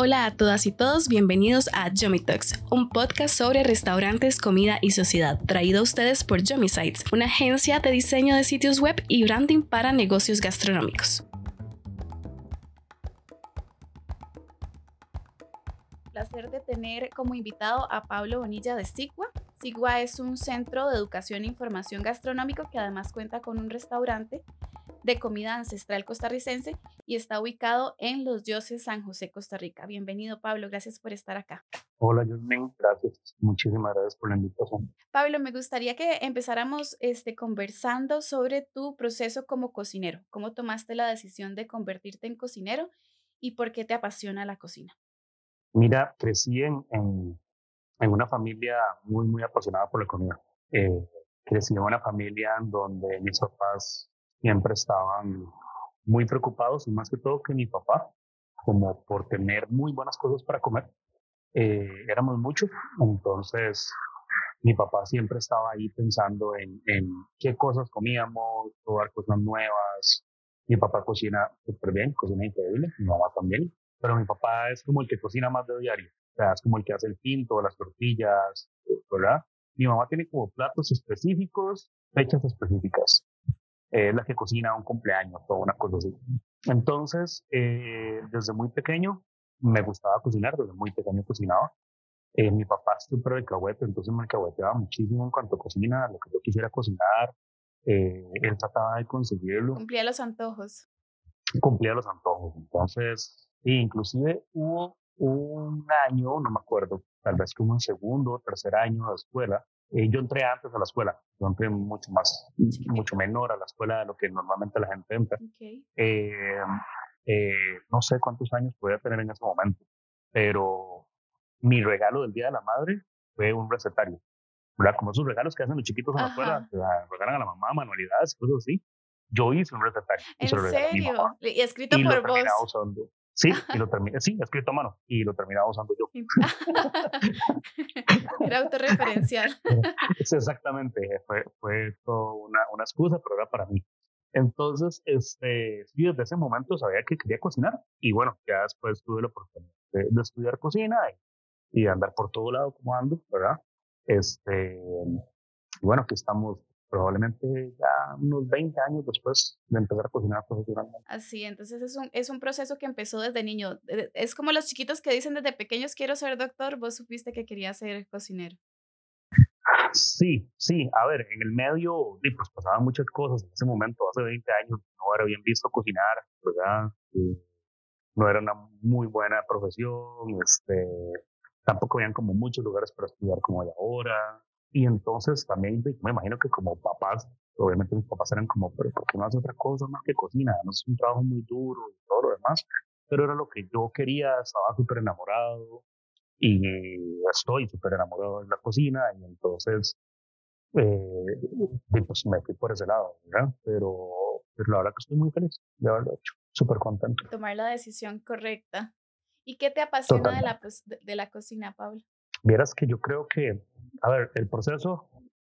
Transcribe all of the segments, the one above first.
Hola a todas y todos, bienvenidos a Yomi Talks, un podcast sobre restaurantes, comida y sociedad, traído a ustedes por Yomi Sites, una agencia de diseño de sitios web y branding para negocios gastronómicos. Placer de tener como invitado a Pablo Bonilla de Sigua. Sigua es un centro de educación e información gastronómico que además cuenta con un restaurante de comida ancestral costarricense y está ubicado en Los Dioses San José, Costa Rica. Bienvenido, Pablo. Gracias por estar acá. Hola, Yasmin. Gracias. Muchísimas gracias por la invitación. Pablo, me gustaría que empezáramos este, conversando sobre tu proceso como cocinero. ¿Cómo tomaste la decisión de convertirte en cocinero y por qué te apasiona la cocina? Mira, crecí en, en, una familia muy, muy apasionada por la comida. Eh, crecí en una familia en donde mis papás siempre estaban muy preocupados y más que todo que mi papá, como por tener muy buenas cosas para comer. Eh, éramos muchos, entonces mi papá siempre estaba ahí pensando en, qué cosas comíamos, probar cosas nuevas. Mi papá cocina súper bien, cocina increíble, mi mamá también, pero mi papá es como el que cocina más de diario, o sea, es como el que hace el pinto, las tortillas, ¿verdad? Mi mamá tiene como platos específicos, fechas específicas es la que cocina un cumpleaños, toda una cosa así. Entonces, eh, desde muy pequeño me gustaba cocinar, desde muy pequeño cocinaba. Eh, mi papá es súper alcahuete, entonces me alcahueteaba muchísimo en cuanto a cocina, lo que yo quisiera cocinar. Eh, él trataba de conseguirlo. Cumplía los antojos. Cumplía los antojos. Entonces, inclusive hubo un año, no me acuerdo, tal vez como un segundo o tercer año de escuela, eh, yo entré antes a la escuela, yo entré mucho más, mucho menor a la escuela de lo que normalmente la gente entra. Eh, eh, no sé cuántos años podía tener en ese momento, pero mi regalo del Día de la Madre fue un recetario. ¿verdad? Como esos regalos que hacen los chiquitos en la escuela, regalan a la mamá manualidades, cosas así. Yo hice un recetario. ¿En serio? ¿Y escrito por vos? Sí, y lo terminé, sí, escrito a mano y lo terminaba usando yo. era autorreferencial. exactamente, fue, fue una, una excusa, pero era para mí. Entonces, este, sí, desde ese momento sabía que quería cocinar y bueno, ya después tuve la oportunidad de, estudiar cocina y, y, andar por todo lado como ando, ¿verdad? Este, y bueno, aquí estamos probablemente ya unos 20 años después de empezar a cocinar profesionalmente. Así, entonces es un, es un proceso que empezó desde niño. Eh, es como los chiquitos que dicen desde pequeños quiero ser doctor, vos supiste que querías ser cocinero. Sí, sí, a ver, en el medio pues pasaban muchas cosas en ese momento, hace 20 años no era bien visto cocinar, ¿verdad? no era una muy buena profesión, este, tampoco habían como muchos lugares para estudiar como hay ahora, y entonces también me imagino que como papás, obviamente mis papás eran como, pero ¿por qué no hace otra cosa más que cocina? No es un trabajo muy duro y todo lo demás, pero era lo que yo quería, estaba súper enamorado y estoy súper enamorado de la cocina y entonces eh, pues me fui por ese lado, ¿verdad? Pero, pero la verdad que estoy muy feliz de haberlo hecho, súper contento. Tomar la decisión correcta. ¿Y qué te apasiona de la, de la cocina, Pablo? Vieras que yo creo que a ver, el proceso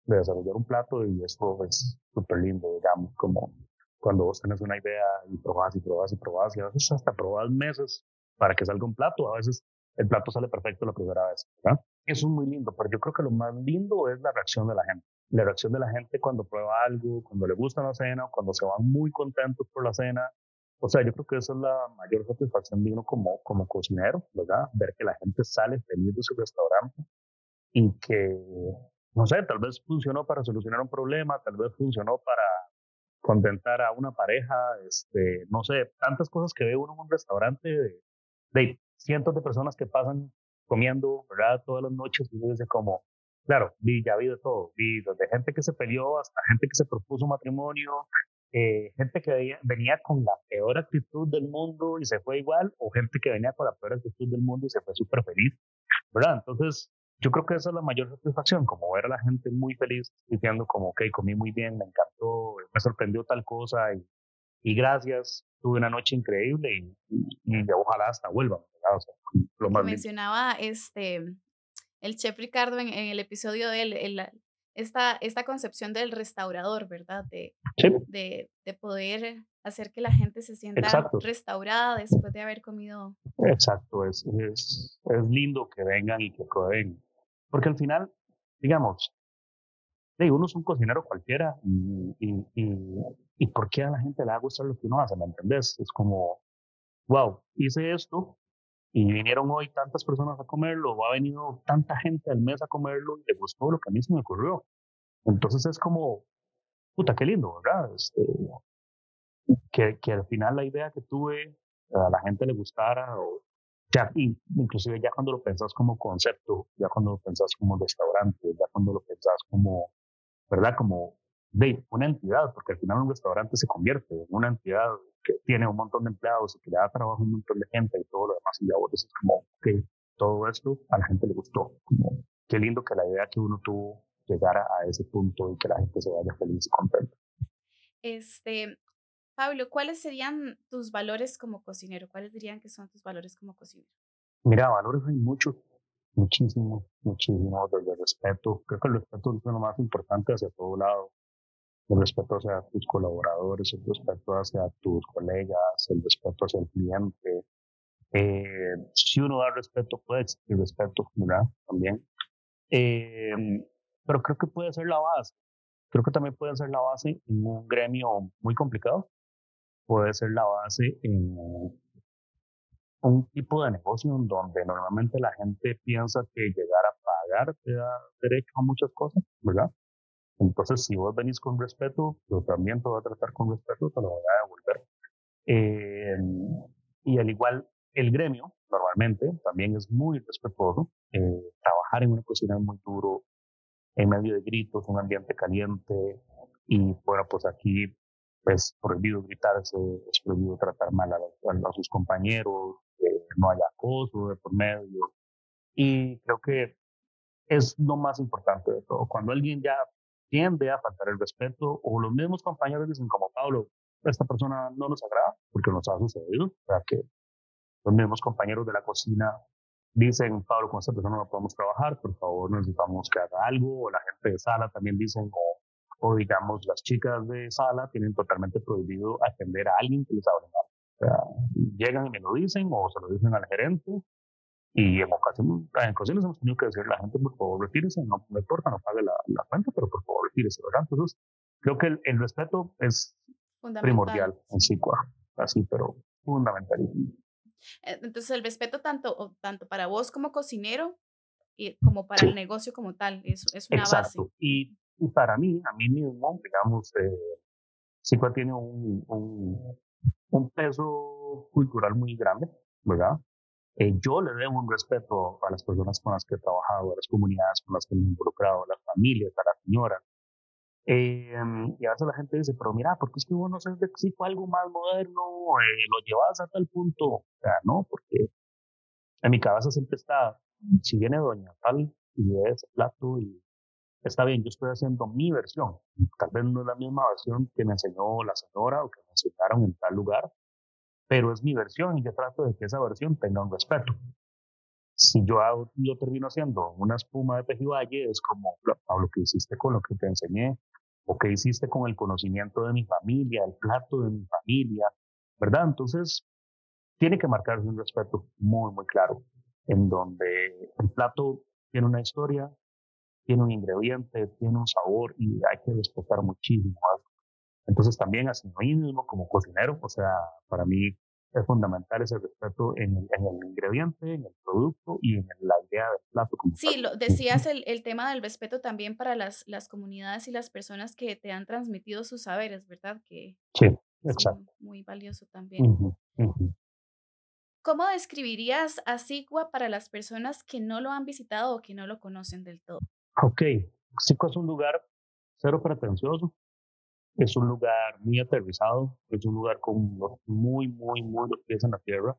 de desarrollar un plato y esto es súper lindo, digamos, como cuando vos tenés una idea y probás y probás y probás y a veces hasta probás meses para que salga un plato, a veces el plato sale perfecto la primera vez, ¿verdad? Eso es muy lindo, pero yo creo que lo más lindo es la reacción de la gente. La reacción de la gente cuando prueba algo, cuando le gusta la cena, cuando se van muy contentos por la cena. O sea, yo creo que esa es la mayor satisfacción de uno como, como cocinero, ¿verdad? Ver que la gente sale feliz de su restaurante y que, no sé, tal vez funcionó para solucionar un problema, tal vez funcionó para contentar a una pareja, este, no sé, tantas cosas que ve uno en un restaurante de, cientos de personas que pasan comiendo, ¿verdad? Todas las noches y dice como, claro, vi, ya vi de todo, vi desde gente que se peleó hasta gente que se propuso matrimonio, eh, gente que venía con la peor actitud del mundo y se fue igual, o gente que venía con la peor actitud del mundo y se fue súper feliz, ¿verdad? Entonces, yo creo que esa es la mayor satisfacción, como ver a la gente muy feliz diciendo como, ok, comí muy bien, me encantó, me sorprendió tal cosa y, y gracias, tuve una noche increíble y, y, ojalá hasta vuelva. lo más mencionaba este, el chef Ricardo en, el episodio de él, el, esta, esta concepción del restaurador, ¿verdad? De, Sí, de, de poder hacer que la gente se sienta exacto, restaurada después de haber comido. exacto. Es, es, es lindo que vengan y que prueben. Porque al final, digamos, de uno es un cocinero cualquiera y, y, y, y ¿por qué a la gente le va a gustar lo que uno hace? ¿Me entendés? Es como, wow, hice esto y vinieron hoy tantas personas a comerlo, o ha venido tanta gente al mes a comerlo y le gustó lo que a mí se me ocurrió. Entonces es como, puta, qué lindo, ¿verdad? Este, que, que al final la idea que tuve a la gente le gustara, o ya, y- inclusive ya cuando lo pensás como concepto, ya cuando lo pensás como restaurante, ya cuando lo pensás como, ¿verdad? Como de una entidad, porque al final un restaurante se convierte en una entidad que tiene un montón de empleados y que le da trabajo a un montón de gente y todo lo demás, y ya vos decís como que todo esto a la gente le gustó, qué lindo que la idea que uno tuvo llegara a ese punto y que la gente se vaya feliz y contenta. Este, Pablo, ¿cuáles serían tus valores como cocinero? ¿Cuáles dirían que son tus valores como cocinero? Mira, valores hay muchos, muchísimos, muchísimos, desde el respeto, creo que el respeto es lo más importante hacia todo lado, el respeto hacia tus colaboradores, el respeto hacia tus colegas, el respeto hacia el cliente. Eh, si uno da respeto, puede existir respeto, ¿verdad? También. Eh, pero creo que puede ser la base. Creo que también puede ser la base en un gremio muy complicado. Puede ser la base en un tipo de negocio en donde normalmente la gente piensa que llegar a pagar te da derecho a muchas cosas, ¿verdad? Entonces, si vos venís con respeto, yo también te voy a tratar con respeto, te lo voy a devolver. Eh, y al igual, el gremio, normalmente, también es muy respetuoso. Eh, trabajar en una cocina es muy duro, en medio de gritos, un ambiente caliente. Y bueno, pues aquí es prohibido gritarse, es prohibido tratar mal a, a, a sus compañeros, eh, no hay acoso de por medio. Y creo que es lo más importante de todo. Cuando alguien ya tiende a faltar el respeto o los mismos compañeros dicen como Pablo, esta persona no nos agrada porque nos ha sucedido, o sea que los mismos compañeros de la cocina dicen, Pablo, con esta persona no podemos trabajar, por favor necesitamos que haga algo, o la gente de sala también dicen, o, digamos las chicas de sala tienen totalmente prohibido atender a alguien que les hable mal. O sea, llegan y me lo dicen o se lo dicen al gerente y en ocasiones, en ocasiones hemos tenido que decirle a la gente, por favor, retírese, no me importa, no pague la, la, cuenta, pero por favor, retírese, ¿verdad? Entonces, creo que el, el respeto es primordial en sí, así, pero fundamentalísimo. Entonces, el respeto tanto, tanto para vos como cocinero y como para sí. el negocio como tal, es, es una Exacto. base. Y, y, para mí, a mí mismo, digamos, eh, SICUA tiene un, un, un peso cultural muy grande, ¿verdad? Eh, yo le debo un respeto a las personas con las que he trabajado, a las comunidades con las que me he involucrado, a las familias, a las señoras. Eh, y a veces la gente dice, pero mira, ¿por qué es que vos no haces de Xico algo más moderno? Eh, lo llevas a tal punto. O sea, no, porque en mi cabeza siempre está, si viene doña tal y ve ese plato y está bien, yo estoy haciendo mi versión. Tal vez no es la misma versión que me enseñó la señora o que me enseñaron en tal lugar, pero es mi versión y yo trato de que esa versión tenga un respeto. Si yo hago, yo termino haciendo una espuma de pejibaye, es como lo que hiciste con lo que te enseñé, o que hiciste con el conocimiento de mi familia, el plato de mi familia, ¿verdad? Entonces, tiene que marcarse un respeto muy, muy claro, en donde el plato tiene una historia, tiene un ingrediente, tiene un sabor y hay que respetar muchísimo eso. Entonces también así mismo como cocinero, o sea, para mí es fundamental ese respeto en el, en el ingrediente, en el producto y en la idea del plato. Como sí, lo, decías el, el, tema del respeto también para las, las comunidades y las personas que te han transmitido sus saberes, ¿verdad? Que sí, exacto. Muy, muy, valioso también. Uh -huh, uh -huh. ¿Cómo describirías a Sigua para las personas que no lo han visitado o que no lo conocen del todo? Ok, Sigua es un lugar cero pretencioso, es un lugar muy aterrizado, es un lugar con muy, muy, muy los pies en la tierra,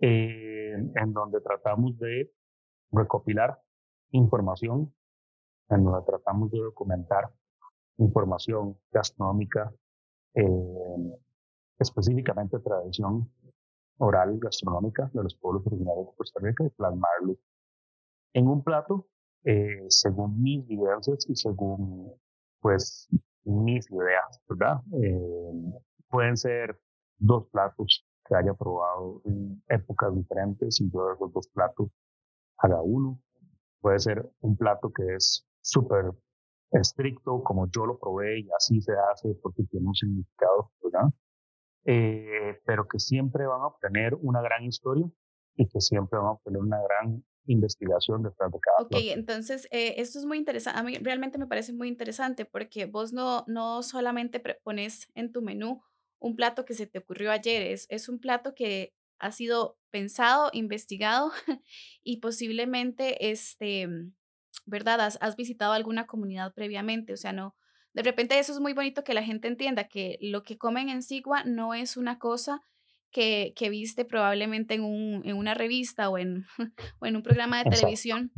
eh, en donde tratamos de recopilar información, en donde tratamos de documentar información gastronómica, eh, específicamente tradición oral gastronómica de los pueblos originarios de Costa Rica y plasmarlo en un plato eh, según mis vivencias y según, pues, mis ideas, ¿verdad? Eh, pueden ser dos platos que haya probado en épocas diferentes y yo de dos platos haga uno. Puede ser un plato que es súper estricto, como yo lo probé y así se hace porque tiene un significado, ¿verdad? Eh, pero que siempre van a obtener una gran historia y que siempre van a obtener una gran investigación detrás de cada Ok, entonces eh, esto es muy interesante, a mí realmente me parece muy interesante porque vos no, no solamente pones en tu menú un plato que se te ocurrió ayer, es, es un plato que ha sido pensado, investigado y posiblemente, este, ¿verdad? Has, has visitado alguna comunidad previamente, o sea, no, de repente eso es muy bonito que la gente entienda que lo que comen en Sigua no es una cosa que, que viste probablemente en, un, en una revista o en, o en un programa de televisión,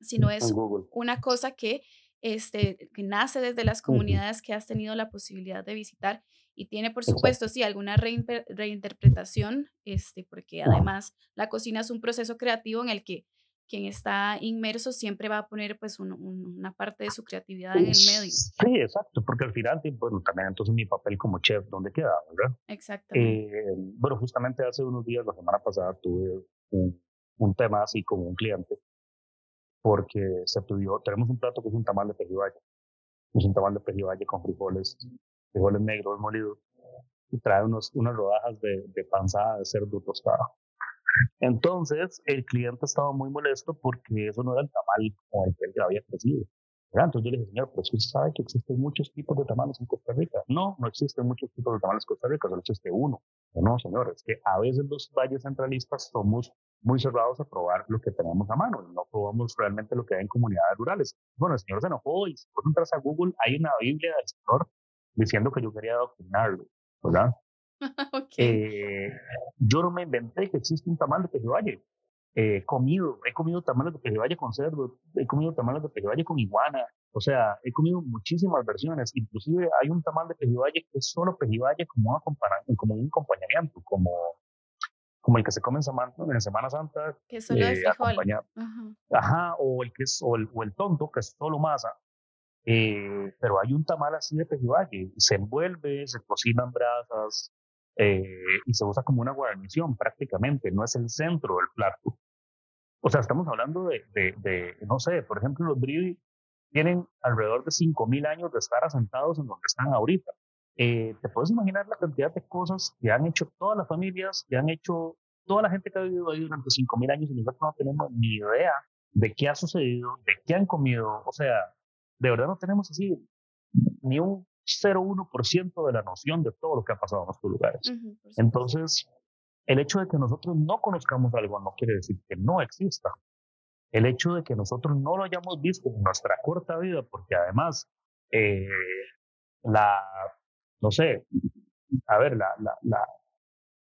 sino es una cosa que, este, que nace desde las comunidades que has tenido la posibilidad de visitar y tiene, por supuesto, sí, alguna reinterpretación, este, porque además la cocina es un proceso creativo en el que quien está inmerso siempre va a poner pues una parte de su creatividad en el medio. Sí, exacto, porque al final, bueno, también entonces mi papel como chef, ¿dónde queda? ¿verdad? Exactamente. Eh, bueno, justamente hace unos días, la semana pasada, tuve un, un, tema así con un cliente, porque se pidió, tenemos un plato que es un tamal de pejibaye, es un tamal de pejibaye con frijoles, frijoles negros molidos, y trae unos, unas rodajas de, de panzada de cerdo tostado. Entonces, el cliente estaba muy molesto porque eso no era el tamal con el que él había crecido. Entonces yo le dije, señor, pero usted sabe que existen muchos tipos de tamales en Costa Rica. No, no existen muchos tipos de tamales en Costa Rica, solo existe uno. No, señor, es que a veces los valles centralistas somos muy cerrados a probar lo que tenemos a mano no probamos realmente lo que hay en comunidades rurales. Bueno, el señor se enojó y si vos entras a Google, hay una Biblia del señor diciendo que yo quería adoctrinarlo, ¿verdad? okay. eh, yo no me inventé que existe un tamal de pejevalle. Eh, he comido, he comido tamales de pejevalle con cerdo, he comido tamales de pejevalle con iguana, o sea, he comido muchísimas versiones, inclusive hay un tamal de pejevalle que es solo pejevalle como un, como un acompañamiento, como, como el que se come en Semana, en Semana Santa. Que solo eh, es Ajá. Ajá, o el que es, o el, o el tonto, que es solo masa, eh, pero hay un tamal así de pejibaye, se envuelve, se cocinan brasas, eh, y se usa como una guarnición prácticamente, no es el centro del plato. O sea, estamos hablando de, de, de no sé, por ejemplo, los bridi tienen alrededor de 5.000 años de estar asentados en donde están ahorita. Eh, ¿Te puedes imaginar la cantidad de cosas que han hecho todas las familias, que han hecho toda la gente que ha vivido ahí durante 5.000 años y nosotros no tenemos ni idea de qué ha sucedido, de qué han comido? O sea, de verdad no tenemos así ni un 0,1% de la noción de todo lo que ha pasado en estos lugares. Entonces, el hecho de que nosotros no conozcamos algo no quiere decir que no exista. El hecho de que nosotros no lo hayamos visto en nuestra corta vida, porque además, eh, la, no sé, a ver, la, la, la,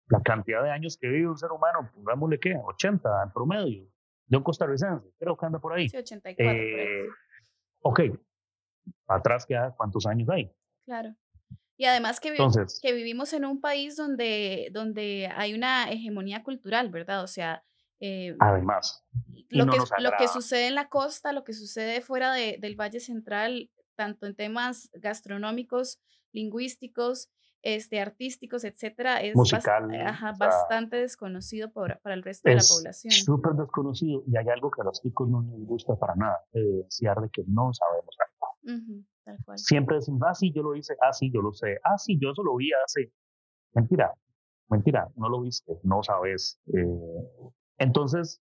la, cantidad de años que vive un ser humano, pongámosle qué, 80 en promedio, de un costarricense, creo que anda por ahí. Sí, 84. Eh, ok, atrás queda cuántos años hay. Claro. Y además que, que vivimos en un país donde, donde hay una hegemonía cultural, ¿verdad? O sea, eh, además, lo que, lo que sucede en la costa, lo que sucede fuera de, del Valle Central, tanto en temas gastronómicos, lingüísticos, este, artísticos, etcétera, es bastante desconocido por, para el resto de la población. Súper desconocido y hay algo que a los chicos no les gusta para nada, eh, de que no sabemos Siempre decimos, ah, sí, yo lo hice, ah, sí, yo lo sé, ah, sí, yo eso lo vi hace. Mentira, mentira, no lo viste, no sabes. Eh, entonces,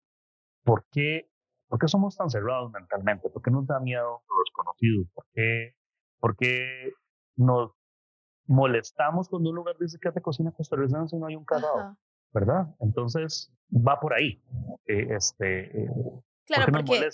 ¿por qué, ¿por qué somos tan cerrados mentalmente? ¿Por qué nos da miedo lo desconocido? ¿Por qué, por qué nos molestamos cuando un lugar dice que te cocina costarricense y no hay un casado? ¿Verdad? Entonces, va por ahí. Eh, este, eh, Claro, porque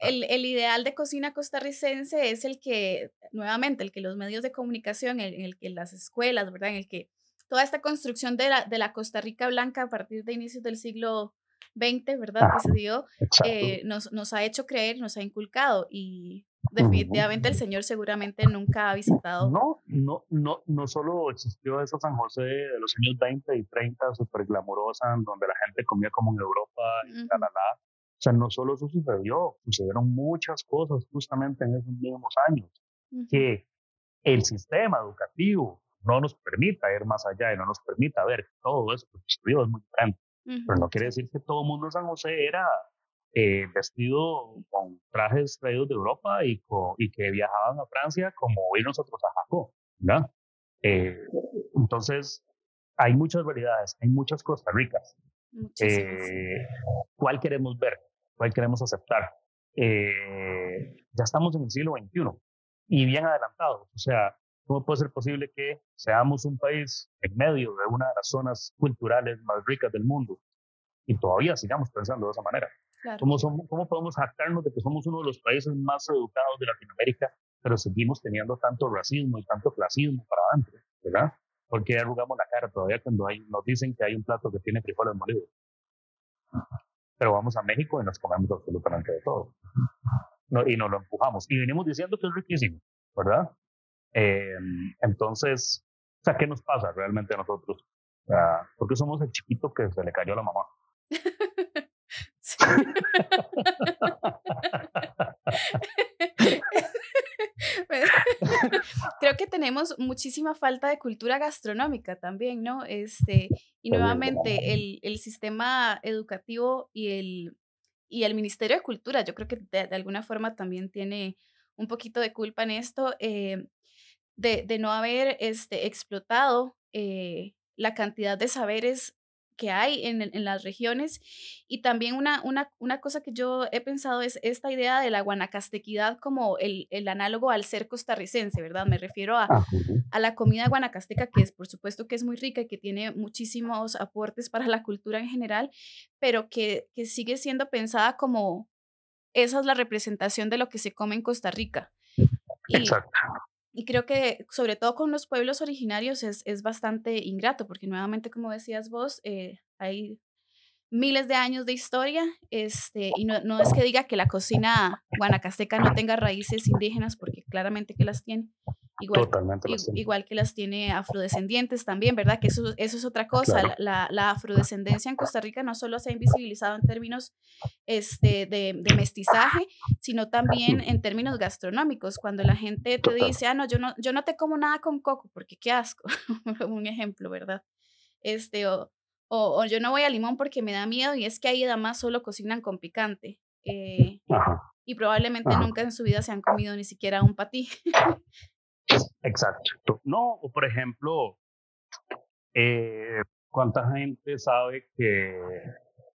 el, el, ideal de cocina costarricense es el que, nuevamente, el que los medios de comunicación, en el, que las escuelas, ¿verdad? En el que toda esta construcción de la, de la Costa Rica blanca a partir de inicios del siglo XX, ¿verdad? que se dio, eh, nos, nos ha hecho creer, nos ha inculcado y definitivamente el Señor seguramente nunca ha visitado. No, no, no, no solo existió esa San José de los años 20 y 30, súper glamorosa, donde la gente comía como en Europa y la, la, la O sea, no solo eso sucedió, sucedieron muchas cosas justamente en esos mismos años, que el sistema educativo no nos permita ir más allá y no nos permita ver todo eso que sucedió es muy grande. Pero no quiere decir que todo el mundo en San José era eh, vestido con trajes traídos de Europa y, y que viajaban a Francia como hoy nosotros a Jacob, ¿no? Eh, entonces, hay muchas variedades, hay muchas Costa Ricas. Eh, ¿Cuál queremos ver? ¿Cuál queremos aceptar? Eh, ya estamos en el siglo XXI y bien adelantados. O sea, ¿cómo puede ser posible que seamos un país en medio de una de las zonas culturales más ricas del mundo y todavía sigamos pensando de esa manera? ¿Cómo, somos, ¿Cómo podemos jactarnos de que somos uno de los países más educados de Latinoamérica, pero seguimos teniendo tanto racismo y tanto clasismo para adentro? ¿Verdad? Porque arrugamos la cara todavía cuando hay, nos dicen que hay un plato que tiene frijoles molidos. Pero vamos a México y nos comemos absolutamente de todo. No, y nos lo empujamos. Y venimos diciendo que es riquísimo, ¿verdad? Eh, entonces, o sea, ¿qué nos pasa realmente a nosotros? porque somos el chiquito que se le cayó a la mamá. Creo que tenemos muchísima falta de cultura gastronómica también, ¿no? Este, y nuevamente el, el sistema educativo y el, y el Ministerio de Cultura, yo creo que de, alguna forma también tiene un poquito de culpa en esto, eh, de, de, no haber este, explotado eh, la cantidad de saberes que hay en, en, las regiones. Y también una, una, una, cosa que yo he pensado es esta idea de la guanacastequidad como el, el análogo al ser costarricense, ¿verdad? Me refiero a, ah, a, la comida guanacasteca, que es por supuesto que es muy rica y que tiene muchísimos aportes para la cultura en general, pero que, que sigue siendo pensada como esa es la representación de lo que se come en Costa Rica. Exacto. Y creo que sobre todo con los pueblos originarios es, es bastante ingrato, porque nuevamente, como decías vos, eh, hay miles de años de historia, este, y no, no, es que diga que la cocina guanacasteca no tenga raíces indígenas, porque claramente que las tiene, igual, igual que las tiene afrodescendientes también, ¿verdad? Que eso, eso es otra cosa, la, la, afrodescendencia en Costa Rica no solo se ha invisibilizado en términos este, de, de, mestizaje, sino también en términos gastronómicos, cuando la gente te dice, ah, no, yo no, yo no te como nada con coco, porque qué asco, un ejemplo, ¿verdad? Este, o, o, yo no voy a limón porque me da miedo y es que ahí además solo cocinan con picante. Eh, y probablemente nunca en su vida se han comido ni siquiera un patí. Exacto. No, o por ejemplo, eh, ¿cuánta gente sabe que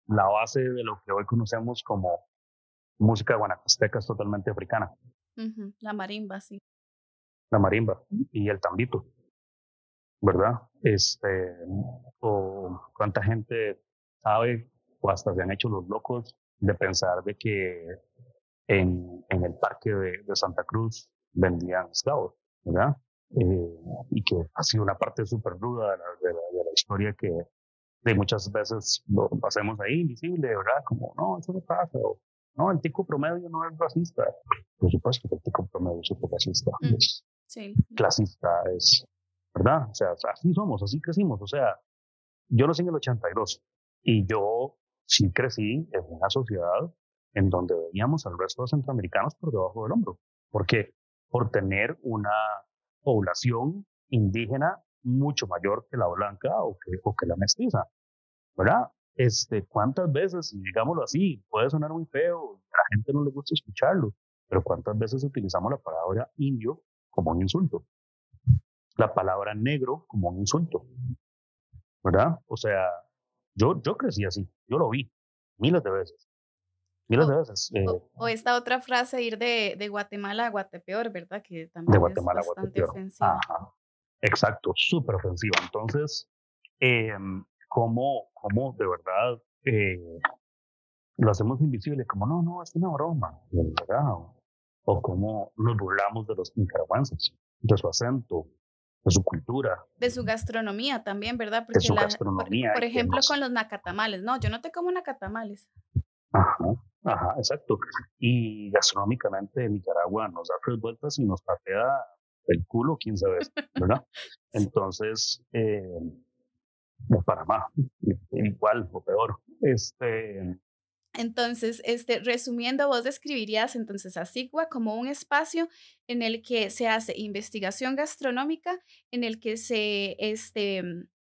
la base de lo que hoy conocemos como música guanacasteca es totalmente africana? La marimba, sí. La marimba y el tambito. ¿verdad? Este, o cuánta gente sabe o hasta se han hecho los locos de pensar de que en, en el parque de, de, Santa Cruz vendían esclavos, ¿verdad? Eh, y que ha sido una parte súper ruda de la, de, la, historia que de muchas veces lo hacemos ahí invisible, ¿verdad? Como, no, eso no pasa, o, no, el tico promedio no es racista. Por supuesto que el tico promedio es racista, mm, es sí. clasista, es ¿verdad? O sea, así somos, así crecimos. O sea, yo nací en el 82 y yo sí crecí en una sociedad en donde veíamos al resto de centroamericanos por debajo del hombro. ¿Por qué? Por tener una población indígena mucho mayor que la blanca o que, la mestiza, ¿verdad? Este, ¿Cuántas veces, digámoslo así, puede sonar muy feo, a la gente no le gusta escucharlo, pero cuántas veces utilizamos la palabra indio como un insulto? la palabra negro como un insulto. ¿Verdad? O sea, yo, yo crecí así, yo lo vi miles de veces. Miles de veces. Eh o, esta otra frase, ir de, de Guatemala a Guatepeor, ¿verdad? Que también de Guatemala es bastante ofensiva. Exacto, súper ofensiva. Entonces, eh, ¿cómo, ¿cómo, de verdad eh, lo hacemos invisible? Como, no, no, es una broma, ¿verdad? O cómo nos burlamos de los nicaragüenses, de su acento, de su cultura. De su gastronomía también, ¿verdad? Porque de su gastronomía. Por, ejemplo, con los nacatamales. No, yo no te como nacatamales. Ajá, ajá, exacto. Y gastronómicamente Nicaragua nos da tres vueltas y nos patea el culo 15 veces, ¿verdad? Entonces, eh, Panamá, igual o peor. Este, Entonces, este, resumiendo, vos describirías entonces a SIGUA como un espacio en el que se hace investigación gastronómica, en el que se, este,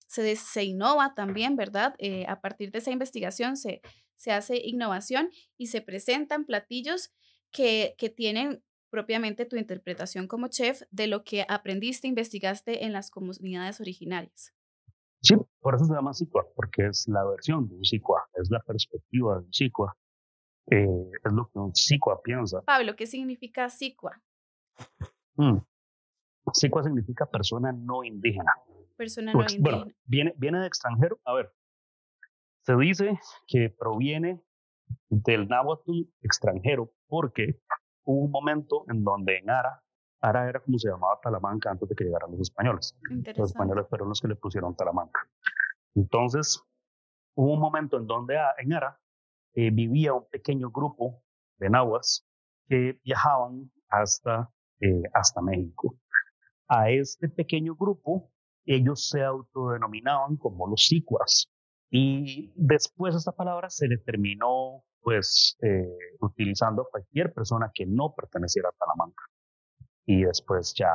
se, se innova también, ¿verdad? Eh, a partir de esa investigación se, se hace innovación y se presentan platillos que, que tienen propiamente tu interpretación como chef de lo que aprendiste, investigaste en las comunidades originarias. Sí, por eso se llama SICUA, porque es la versión de un SICUA, es la perspectiva de un SICUA, eh, es lo que un SICUA piensa. Pablo, ¿qué significa SICUA? Mm. SICUA significa persona no indígena. Persona no indígena. Bueno, viene, viene de extranjero. A ver, se dice que proviene del náhuatl extranjero porque hubo un momento en donde en Ara Ara era como se llamaba Talamanca antes de que llegaran los españoles. Los españoles fueron los que le pusieron Talamanca. Entonces, hubo un momento en donde en Ara eh, vivía un pequeño grupo de nahuas que viajaban hasta, eh, hasta México. A este pequeño grupo, ellos se autodenominaban como los sicuas. Y después esta palabra se le terminó pues eh, utilizando a cualquier persona que no perteneciera a Talamanca y después ya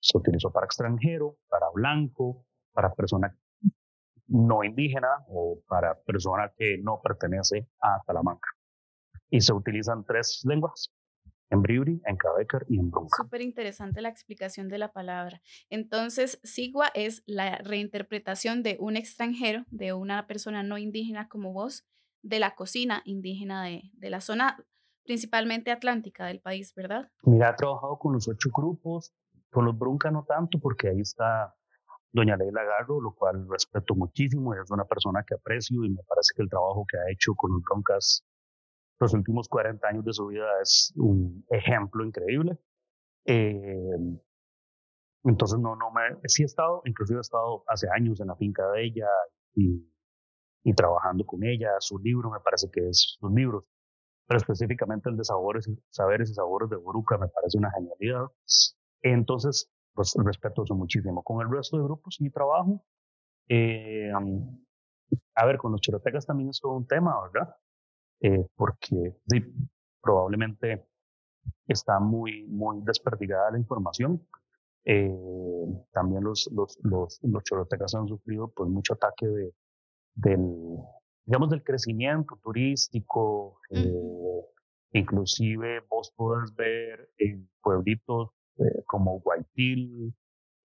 se utilizó para extranjero, para blanco, para persona no indígena o para persona que no pertenece a Talamanca. Y se utilizan tres lenguas, en Bribri, en Cabecar y en Brunca. Súper interesante la explicación de la palabra. Entonces, Sigua es la reinterpretación de un extranjero, de una persona no indígena como vos, de la cocina indígena de, de la zona principalmente atlántica del país, ¿verdad? Mira, he trabajado con los ocho grupos, con los Brunca no tanto, porque ahí está doña Leila Garro, lo cual respeto muchísimo, es una persona que aprecio y me parece que el trabajo que ha hecho con los Broncas los últimos 40 años de su vida es un ejemplo increíble. Eh, entonces, no, no me, sí he estado, inclusive he estado hace años en la finca de ella y, y trabajando con ella, su libro me parece que es, sus libros pero específicamente el de sabores, saberes y sabores de Boruca me parece una genialidad. Entonces, pues respeto eso muchísimo. Con el resto de grupos y trabajo, eh, a ver, con los chorotecas también es todo un tema, ¿verdad? Eh, porque sí, probablemente está muy, muy desperdigada la información. Eh, también los, los, los, los chorotecas han sufrido pues mucho ataque de, del, digamos, del crecimiento turístico, eh, inclusive vos podés ver en pueblitos eh, como Guaitil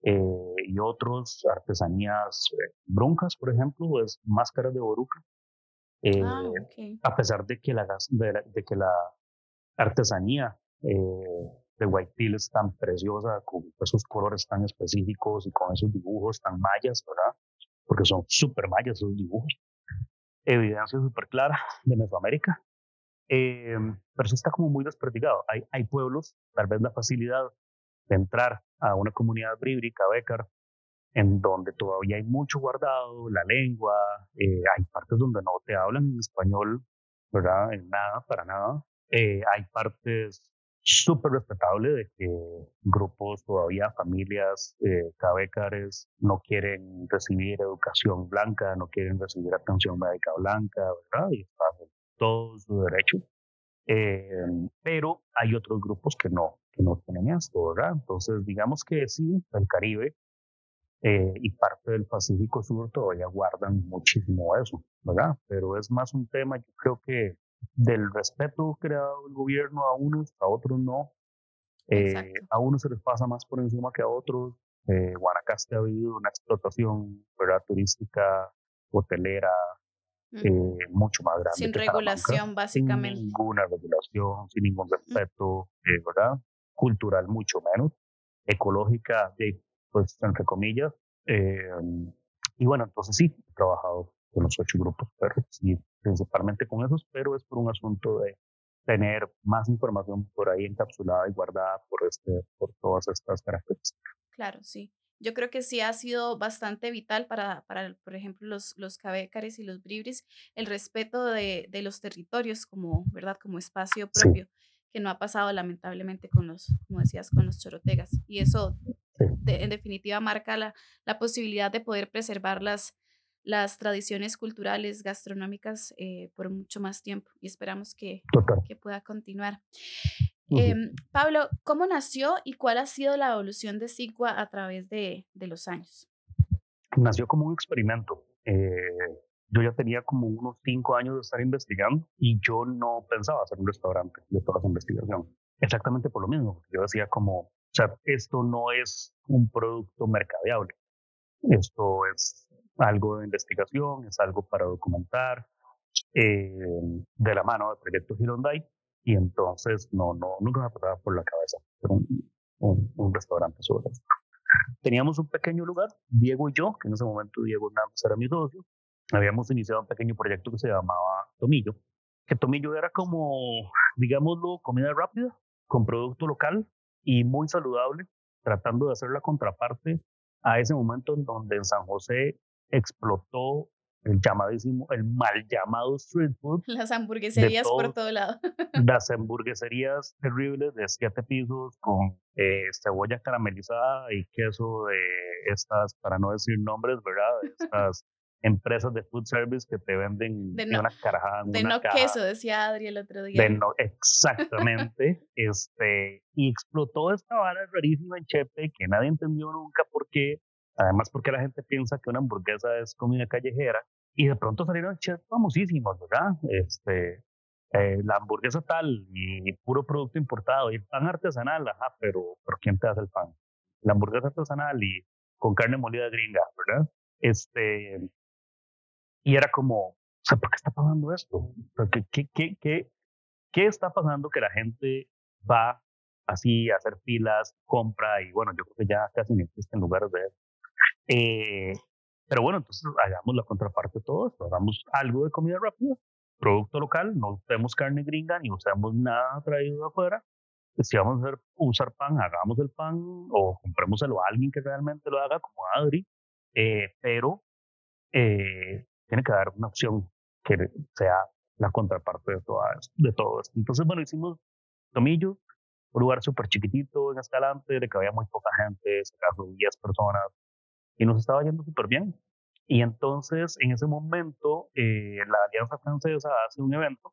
eh, y otros artesanías bruncas, por ejemplo, es máscaras de boruca. Ah, a pesar de que la, de, que la artesanía de Guaitil es tan preciosa, con esos colores tan específicos y con esos dibujos tan mayas, ¿verdad? Porque son súper mayas esos dibujos evidencia súper clara de Mesoamérica, eh, pero eso está como muy desperdigado. Hay, hay pueblos, tal vez la facilidad de entrar a una comunidad bríbrica, Becar, en donde todavía hay mucho guardado, la lengua, eh, hay partes donde no te hablan en español, ¿verdad? En nada, para nada. Eh, hay partes súper respetable de que grupos todavía, familias, eh, cabecares, no quieren recibir educación blanca, no quieren recibir atención médica blanca, ¿verdad? Y está todo su derecho. Eh, pero hay otros grupos que no, que no tienen esto, ¿verdad? Entonces, digamos que sí, el Caribe eh, y parte del Pacífico Sur todavía guardan muchísimo eso, ¿verdad? Pero es más un tema, yo creo que del respeto creado el gobierno a unos, a otros no. Eh, a unos se les pasa más por encima que a otros. Eh, Guanacaste ha vivido una explotación ¿verdad? turística, hotelera, eh, mucho más grande. Sin regulación, básicamente. Sin ninguna regulación, sin ningún respeto, eh, ¿verdad? Cultural, mucho menos. Ecológica, pues, entre comillas. y bueno, entonces sí, he trabajado con los ocho grupos, pero sí, principalmente con esos, pero es por un asunto de tener más información por ahí encapsulada y guardada por, este, por todas estas características. Claro, sí. Yo creo que sí ha sido bastante vital para, para por ejemplo, los, los cabécares y los bribris, el respeto de, de, los territorios como, ¿verdad? Como espacio propio, que no ha pasado lamentablemente con los, como decías, con los chorotegas. Y eso, en definitiva, marca la, la posibilidad de poder preservar las, las tradiciones culturales, gastronómicas eh, por mucho más tiempo y esperamos que, que pueda continuar. Em, Pablo, ¿cómo nació y cuál ha sido la evolución de Sigua a través de, de los años? Nació como un experimento. Eh, yo ya tenía como unos cinco años de estar investigando y yo no pensaba hacer un restaurante de toda esa investigación. Exactamente por lo mismo. Yo decía como, o sea, esto no es un producto mercadeable. Esto es algo de investigación, es algo para documentar eh, de la mano del proyecto Girondai y entonces no, no, nunca me pasaba por la cabeza un, un, restaurante sobre esto. Teníamos un pequeño lugar, Diego y yo, que en ese momento Diego Hernández era mi socio, habíamos iniciado un pequeño proyecto que se llamaba Tomillo, que Tomillo era como, digámoslo, comida rápida, con producto local y muy saludable, tratando de hacer la contraparte a ese momento en donde en San José explotó el llamadísimo, el mal llamado street food. Las hamburgueserías por todo lado. las hamburgueserías terribles de siete pisos con eh, cebolla caramelizada y queso de estas, para no decir nombres, ¿verdad? De estas empresas de food service que te venden de una carajada. De no queso, decía Adri el otro día. De no, exactamente. este, y explotó esta vara rarísima en Chepe que nadie entendió nunca por qué. Además, porque la gente piensa que una hamburguesa es comida callejera. Y de pronto salieron chefs famosísimos, ¿verdad? Este, eh, la hamburguesa tal y puro producto importado y el pan artesanal, ajá, pero, pero ¿quién te hace el pan? La hamburguesa artesanal y con carne molida gringa, ¿verdad? Este, y era como, o sea, ¿por qué está pasando esto? ¿Qué, qué, qué, qué, qué está pasando que la gente va así a hacer filas, compra y bueno, yo creo que ya casi no existen lugares de eso. Eh, pero bueno, entonces hagamos la contraparte de todo esto, hagamos algo de comida rápida, producto local, no usemos carne gringa ni usemos nada traído de afuera. Si vamos a hacer, usar pan, hagamos el pan o comprémoselo a alguien que realmente lo haga, como Adri, eh, pero eh, tiene que haber una opción que sea la contraparte de, de todo esto. Entonces, bueno, hicimos Tomillo, un lugar súper chiquitito en Escalante, de que había muy poca gente, se acaso 10 personas, y nos estaba yendo súper bien. Y entonces, en ese momento, eh, la Alianza Francesa hace un evento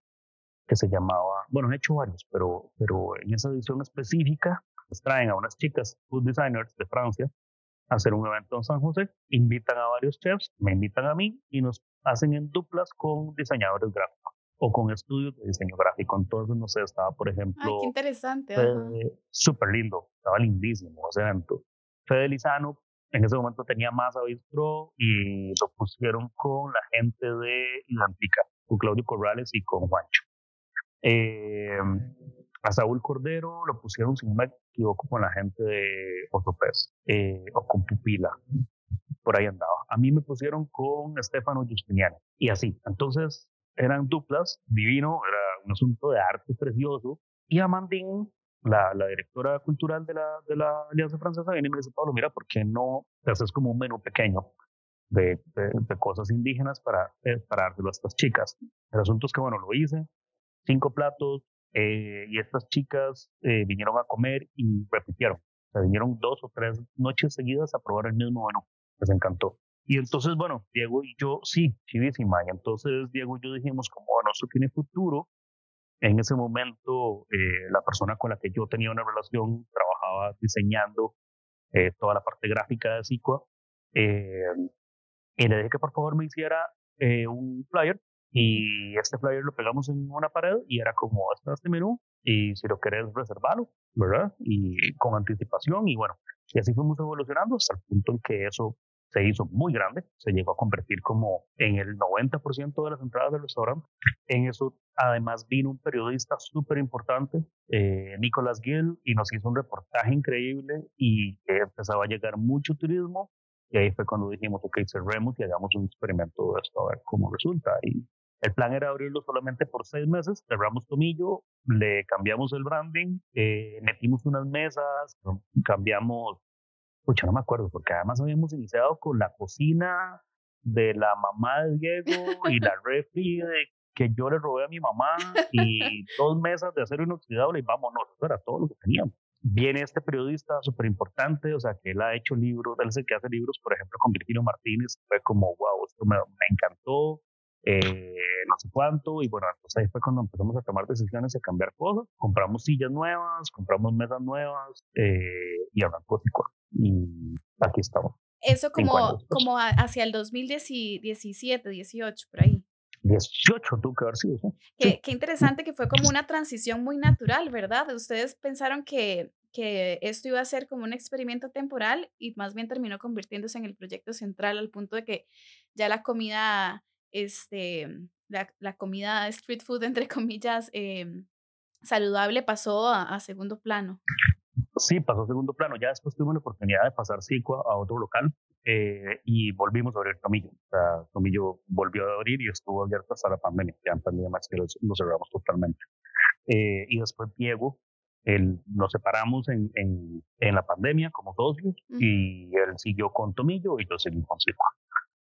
que se llamaba, bueno, han hecho varios, pero, pero en esa edición específica, pues traen a unas chicas food designers de Francia a hacer un evento en San José, invitan a varios chefs, me invitan a mí y nos hacen en duplas con diseñadores gráficos o con estudios de diseño gráfico. Entonces, no sé, estaba, por ejemplo... Ay, qué interesante. Súper lindo, estaba lindísimo ese evento. Fede Lizano, en ese momento tenía más Pro y lo pusieron con la gente de Identica, con Claudio Corrales y con Juancho. Eh, a Saúl Cordero lo pusieron, si no me equivoco, con la gente de Otopez eh, o con Pupila por ahí andaba. A mí me pusieron con Estefano Justiniani y así. Entonces eran duplas, divino, era un asunto de arte precioso. Y Amandine, la, la directora cultural de la, de la Alianza Francesa, viene y me dice, Pablo, mira, ¿por qué no te haces como un menú pequeño de, de, cosas indígenas para, eh, para dárselo a estas chicas? El asunto es que, bueno, lo hice, cinco platos, eh, y estas chicas eh, vinieron a comer y repitieron. O sea, vinieron dos o tres noches seguidas a probar el mismo menú les encantó. Y entonces, bueno, Diego y yo, sí, chivísima. Y entonces Diego y yo dijimos, como, bueno, esto tiene futuro. En ese momento, eh, la persona con la que yo tenía una relación trabajaba diseñando eh, toda la parte gráfica de Sicua. Eh, y le dije que por favor me hiciera un flyer. Y este flyer lo pegamos en una pared y era como, este, este menú. Y si lo querés, reservarlo, ¿verdad? Y con anticipación. Y bueno, y así fuimos evolucionando hasta el punto en que eso se hizo muy grande, se llegó a convertir como en el 90% de las entradas del restaurante. En eso además vino un periodista súper importante, eh, Nicolás Gill, y nos hizo un reportaje increíble y empezaba a llegar mucho turismo. Y ahí fue cuando dijimos, ok, cerremos y hagamos un experimento de esto a ver cómo resulta. Y el plan era abrirlo solamente por seis meses, cerramos Tomillo, le cambiamos el branding, eh, metimos unas mesas, cambiamos Pucha, no me acuerdo, porque además habíamos iniciado con la cocina de la mamá de Diego y la refri que yo le robé a mi mamá y dos mesas de acero inoxidable y vámonos, eso era todo lo que teníamos. viene este periodista súper importante, o sea, que él ha hecho libros, él es el que hace libros, por ejemplo, con Virgilio Martínez, fue como, wow, esto me, me encantó, eh, no sé cuánto, y bueno, entonces ahí fue cuando empezamos a tomar decisiones y a cambiar cosas, compramos sillas nuevas, compramos mesas nuevas, eh, y ahora y aquí estamos. Eso como, como hacia el 2017, 18, por ahí. 18 tuvo que haber sido. Qué, qué, interesante que fue como una transición muy natural, ¿verdad? Ustedes pensaron que, que esto iba a ser como un experimento temporal y más bien terminó convirtiéndose en el proyecto central al punto de que ya la comida, este, la, la comida street food, entre comillas, eh, saludable pasó a, a, segundo plano. Sí, pasó a segundo plano. Ya después tuvimos la oportunidad de pasar Cicua a otro local eh, y volvimos a abrir Tomillo. O sea, Tomillo volvió a abrir y estuvo abierto hasta la pandemia. Ya en pandemia más que lo, cerramos totalmente. Eh, y después Diego, él, nos separamos en, en, en la pandemia como socios y él siguió con Tomillo y yo seguí con Cicua.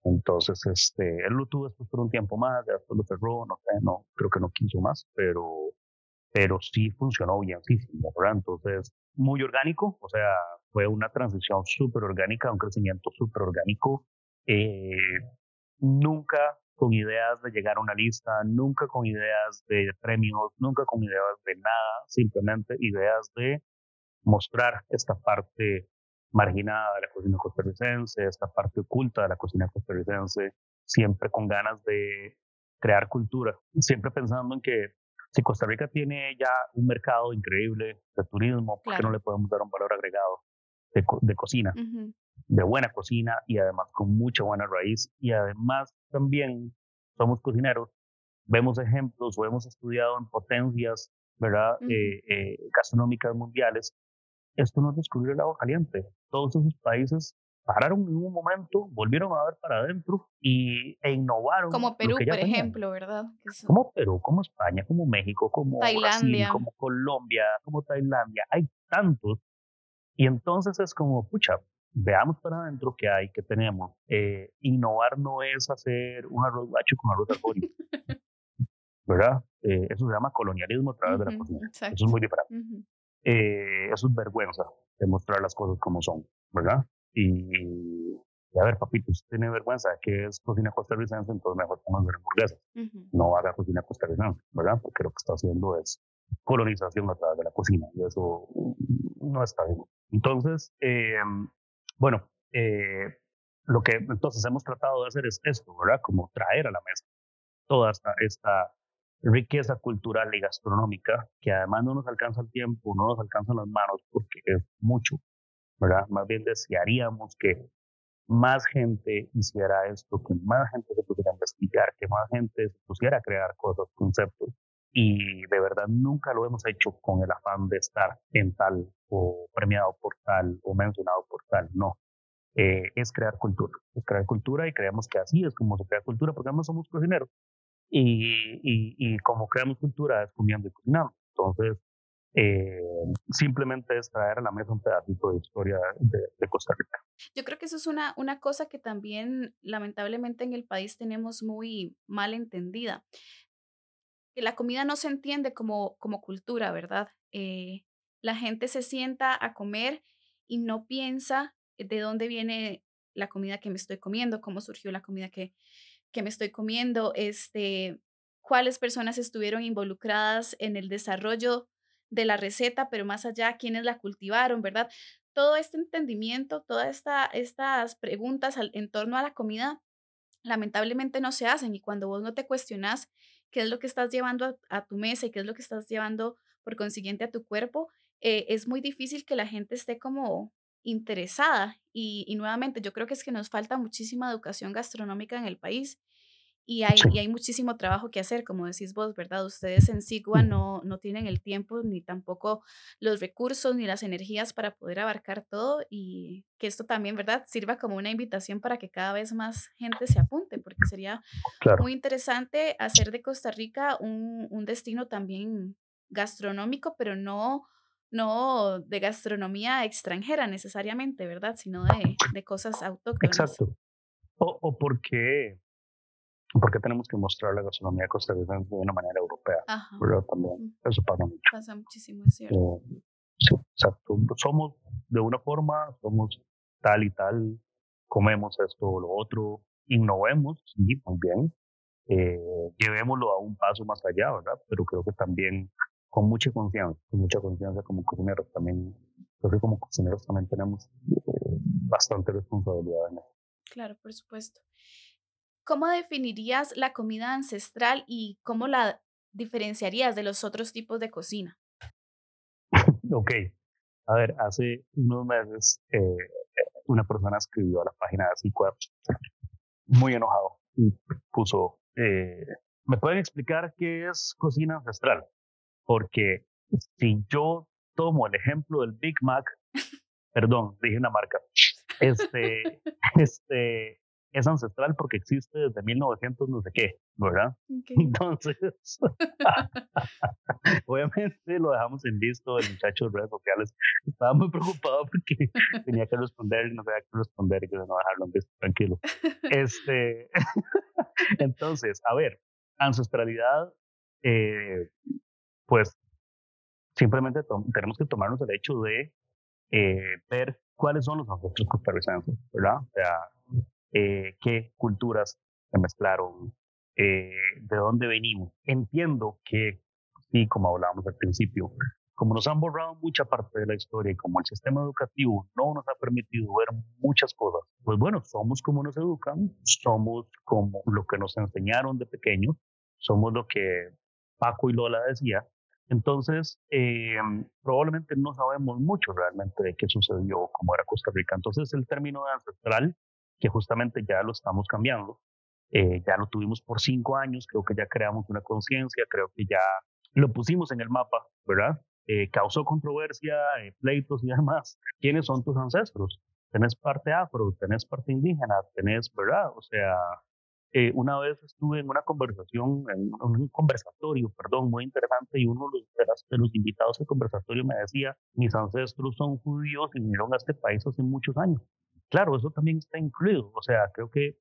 Entonces, este, él lo tuvo por un tiempo más, después lo cerró, no sé, no, creo que no quiso más, pero, pero sí funcionó bien, sí, ¿verdad? Entonces, muy orgánico, o sea, fue una transición súper orgánica, un crecimiento súper orgánico. Eh, nunca con ideas de llegar a una lista, nunca con ideas de premios, nunca con ideas de nada, simplemente ideas de mostrar esta parte marginada de la cocina costarricense, esta parte oculta de la cocina costarricense, siempre con ganas de crear cultura, siempre pensando en que si Costa Rica tiene ya un mercado increíble de turismo, ¿por qué no le podemos dar un valor agregado de, cocina? De buena cocina y además con mucha buena raíz. Y además también somos cocineros, vemos ejemplos o hemos estudiado en potencias ¿verdad? Eh, eh, gastronómicas mundiales. Esto no es descubrir el agua caliente. Todos esos países pararon en un momento, volvieron a ver para adentro y, e innovaron. Como Perú, por ejemplo, ¿verdad? Como Perú, como España, como México, como Tailandia. como Colombia, como Tailandia. Hay tantos. Y entonces es como, pucha, veamos para adentro qué hay, qué tenemos. Eh, innovar no es hacer un arroz bacho con arroz arbóreo. ¿Verdad? Eh, eso se llama colonialismo a través de la cocina. Eso es muy diferente. Eh, eso es vergüenza de mostrar las cosas como son, ¿verdad? Y, a ver, papito, usted tiene vergüenza de que es cocina costarricense, entonces mejor póngase hamburguesas. No haga cocina costarricense, ¿verdad? Porque lo que está haciendo es colonización a través de la cocina y eso no está bien. Entonces, eh, bueno, eh, lo que entonces hemos tratado de hacer es esto, ¿verdad? Como traer a la mesa toda esta, esta riqueza cultural y gastronómica que además no nos alcanza el tiempo, no nos alcanzan las manos porque es mucho. ¿verdad? Más bien desearíamos que más gente hiciera esto, que más gente se pusiera a investigar, que más gente se pusiera a crear cosas, conceptos. Y de verdad nunca lo hemos hecho con el afán de estar en tal o premiado por tal o mencionado por tal, no. Eh, es crear cultura, es crear cultura y creemos que así es como se crea cultura, porque no somos cocineros. Y, y, y como creamos cultura es comiendo y cocinando. Entonces, eh, simplemente es traer a la mesa un pedacito de historia de, Costa Rica. Yo creo que eso es una, una cosa que también lamentablemente en el país tenemos muy mal entendida. Que la comida no se entiende como, como cultura, ¿verdad? Eh, la gente se sienta a comer y no piensa de dónde viene la comida que me estoy comiendo, cómo surgió la comida que, que me estoy comiendo, este, cuáles personas estuvieron involucradas en el desarrollo de la receta, pero más allá, quiénes la cultivaron, ¿verdad? Todo este entendimiento, todas esta, estas preguntas en torno a la comida, lamentablemente no se hacen y cuando vos no te cuestionas qué es lo que estás llevando a, tu mesa y qué es lo que estás llevando por consiguiente a tu cuerpo, eh, es muy difícil que la gente esté como interesada y, y nuevamente yo creo que es que nos falta muchísima educación gastronómica en el país y hay, y hay muchísimo trabajo que hacer, como decís vos, ¿verdad? Ustedes en SIGUA no, no tienen el tiempo ni tampoco los recursos ni las energías para poder abarcar todo y que esto también, ¿verdad? Sirva como una invitación para que cada vez más gente se apunte, porque sería muy interesante hacer de Costa Rica un, un destino también gastronómico, pero no, no de gastronomía extranjera necesariamente, ¿verdad? Sino de, de cosas autóctonas. Exacto. O, o porque ¿Por qué tenemos que mostrar la gastronomía costarricense de una manera europea? Pero también, eso pasa mucho. Pasa muchísimo, es cierto. Eh, exacto. Somos de una forma, somos tal y tal, comemos esto o lo otro, innovemos, sí, muy bien, eh, llevémoslo a un paso más allá, ¿verdad? Pero creo que también con mucha confianza, con mucha confianza como cocineros también, creo que como cocineros también tenemos eh, bastante responsabilidad en eso. Claro, por supuesto. ¿Cómo definirías la comida ancestral y cómo la diferenciarías de los otros tipos de cocina? ok, a ver, hace unos meses eh, una persona escribió a la página de Cicuap muy enojado y puso, eh, ¿me pueden explicar qué es cocina ancestral? Porque si yo tomo el ejemplo del Big Mac, perdón, dije una marca, este, este, es ancestral porque existe desde 1900 no sé qué, ¿verdad? Entonces, obviamente lo dejamos en visto, el muchacho de redes sociales estaba muy preocupado porque tenía que responder y no sabía qué responder y que no dejarlo en visto, tranquilo. Este, entonces, a ver, ancestralidad, eh, pues simplemente tenemos que tomarnos el hecho de eh, ver cuáles son los ancestros costarricenses, ¿verdad? O sea, eh, qué culturas se mezclaron, eh, de dónde venimos. Entiendo que, sí, como hablábamos al principio, como nos han borrado mucha parte de la historia y como el sistema educativo no nos ha permitido ver muchas cosas, pues bueno, somos como nos educan, somos como lo que nos enseñaron de pequeños, somos lo que Paco y Lola decía. Entonces, eh, probablemente no sabemos mucho realmente de qué sucedió, cómo era Costa Rica. Entonces, el término de ancestral que justamente ya lo estamos cambiando. Eh, ya lo tuvimos por cinco años, creo que ya creamos una conciencia, creo que ya lo pusimos en el mapa, ¿verdad? Eh, causó controversia, eh, pleitos y demás. ¿Quiénes son tus ancestros? Tenés parte afro, tenés parte indígena, tenés, ¿verdad? O sea, una vez estuve en una conversación, en un conversatorio, perdón, muy interesante, y uno de los, de los invitados al conversatorio me decía, mis ancestros son judíos y vinieron a este país hace muchos años. Claro, eso también está incluido. O sea, creo que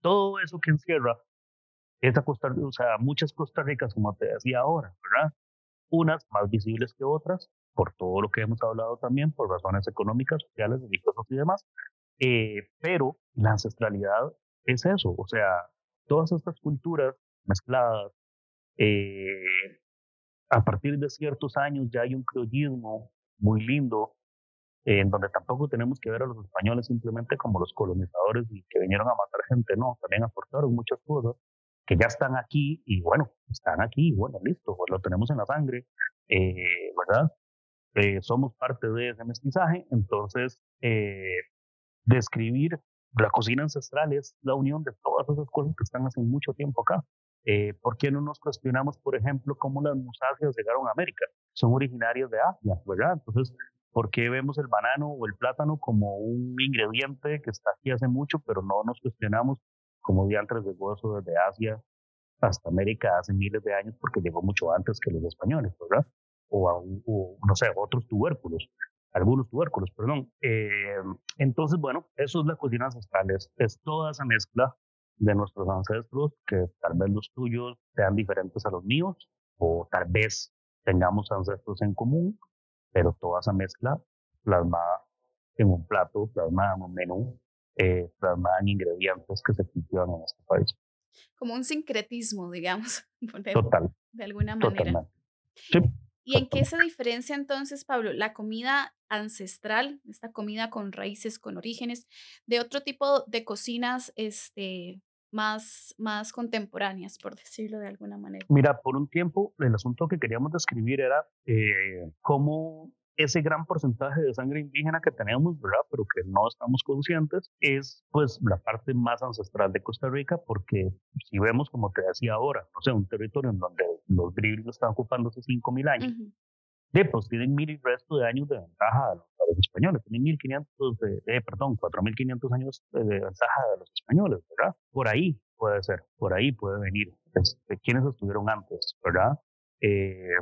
todo eso que encierra esa Costa, o sea, muchas Costa Ricas, como te decía ahora, ¿verdad? Unas más visibles que otras, por todo lo que hemos hablado también, por razones económicas, sociales, religiosas y demás. Eh, pero la ancestralidad es eso, o sea, todas estas culturas mezcladas, eh, a partir de ciertos años ya hay un criollismo muy lindo, en donde tampoco tenemos que ver a los españoles simplemente como los colonizadores y que vinieron a matar gente, no, también aportaron muchas cosas que ya están aquí y bueno, están aquí bueno, listo, pues lo tenemos en la sangre, eh, ¿verdad? Eh, somos parte de ese mestizaje, entonces eh, describir la cocina ancestral es la unión de todas esas cosas que están hace mucho tiempo acá. Eh, ¿Por qué no nos cuestionamos, por ejemplo, cómo las musáceas llegaron a América? Son originarias de Asia, ¿verdad? Entonces, ¿Por qué vemos el banano o el plátano como un ingrediente que está aquí hace mucho, pero no nos cuestionamos como diantres de gozo desde Asia hasta América hace miles de años porque llegó mucho antes que los españoles, ¿verdad? O, no sé, otros tubérculos, algunos tubérculos, perdón. Eh, entonces, bueno, eso es la cocina ancestral, es, es toda esa mezcla de nuestros ancestros, que tal vez los tuyos sean diferentes a los míos, o tal vez tengamos ancestros en común, pero toda esa mezcla plasmada en un plato, plasmada en un menú, eh, plasmada en ingredientes que se cultivan en este país. Como un sincretismo, digamos. Total. De alguna manera. Sí, ¿Y en qué se diferencia entonces, Pablo, la comida ancestral, esta comida con raíces, con orígenes, de otro tipo de cocinas este, más, más contemporáneas, por decirlo de alguna manera. Mira, por un tiempo el asunto que queríamos describir era eh, cómo ese gran porcentaje de sangre indígena que tenemos, ¿verdad? Pero que no estamos conscientes, es pues la parte más ancestral de Costa Rica, porque si vemos, como te decía ahora, no sé, un territorio en donde los gringos están ocupando hace 5.000 años, de, pues tienen mil y resto de años de ventaja a los, españoles, tienen 1500, de, eh, perdón, 4500 años de, ventaja de los españoles, ¿verdad? Por ahí puede ser, por ahí puede venir, de quienes estuvieron antes, ¿verdad? Eh,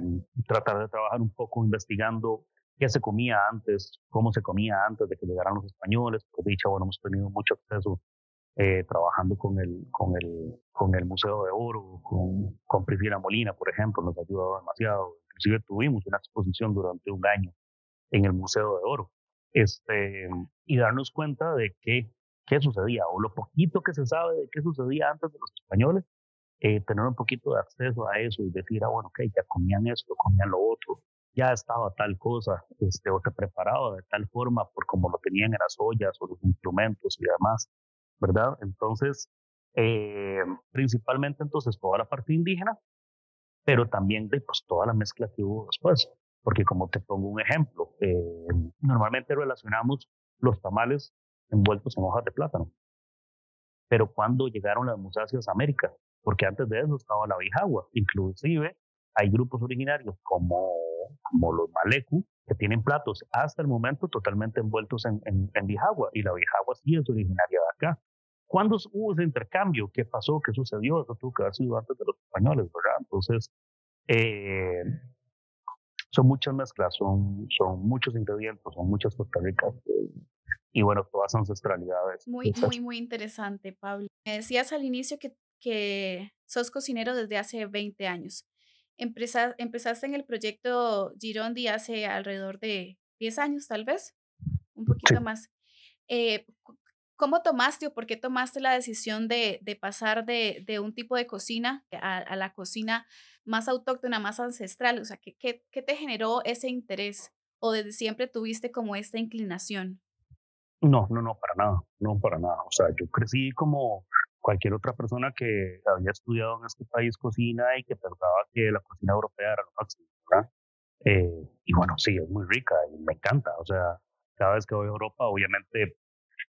tratar de trabajar un poco investigando qué se comía antes, cómo se comía antes de que llegaran los españoles, pues dicha, bueno, hemos tenido mucho acceso eh, trabajando con el, con, el, con el Museo de Oro, con, con Priscila Molina, por ejemplo, nos ha ayudado demasiado inclusive tuvimos una exposición durante un año en el Museo de Oro. Este, y darnos cuenta de qué, qué sucedía, o lo poquito que se sabe de qué sucedía antes de los españoles, eh, tener un poquito de acceso a eso y decir, ah, bueno, ok, ya comían esto, comían lo otro, ya estaba tal cosa, este, o se preparaba de tal forma por como lo tenían en las ollas o los instrumentos y demás, ¿verdad? Entonces, eh, principalmente entonces toda la parte indígena, pero también de pues, toda la mezcla que hubo después. Porque como te pongo un ejemplo, eh, normalmente relacionamos los tamales envueltos en hojas de plátano. Pero cuando llegaron las musáceas a América, porque antes de eso estaba la bijagua, inclusive hay grupos originarios como, como los malecu que tienen platos hasta el momento totalmente envueltos en, en, en bijagua y la bijagua sí es originaria de acá. ¿Cuándo hubo ese intercambio? ¿Qué pasó? ¿Qué sucedió? Eso tuvo que haber sido antes de los españoles, ¿verdad? Entonces, eh, son muchas mezclas, son, son muchos ingredientes, son muchas Costa Ricas eh, y bueno, todas ancestralidades. Muy, muy, muy interesante, Pablo. Me decías al inicio que, que sos cocinero desde hace 20 años. Empezaste en el proyecto Girondi hace alrededor de 10 años, tal vez, un poquito más. Eh, ¿Cómo tomaste o por qué tomaste la decisión de, de pasar de, de, un tipo de cocina a, a, la cocina más autóctona, más ancestral? O sea, ¿qué, qué, qué te generó ese interés o desde siempre tuviste como esta inclinación? No, no, no, para nada, no, para nada. O sea, yo crecí como cualquier otra persona que había estudiado en este país cocina y que pensaba que la cocina europea era lo máximo, ¿verdad? Eh, y bueno, sí, es muy rica y me encanta. O sea, cada vez que voy a Europa, obviamente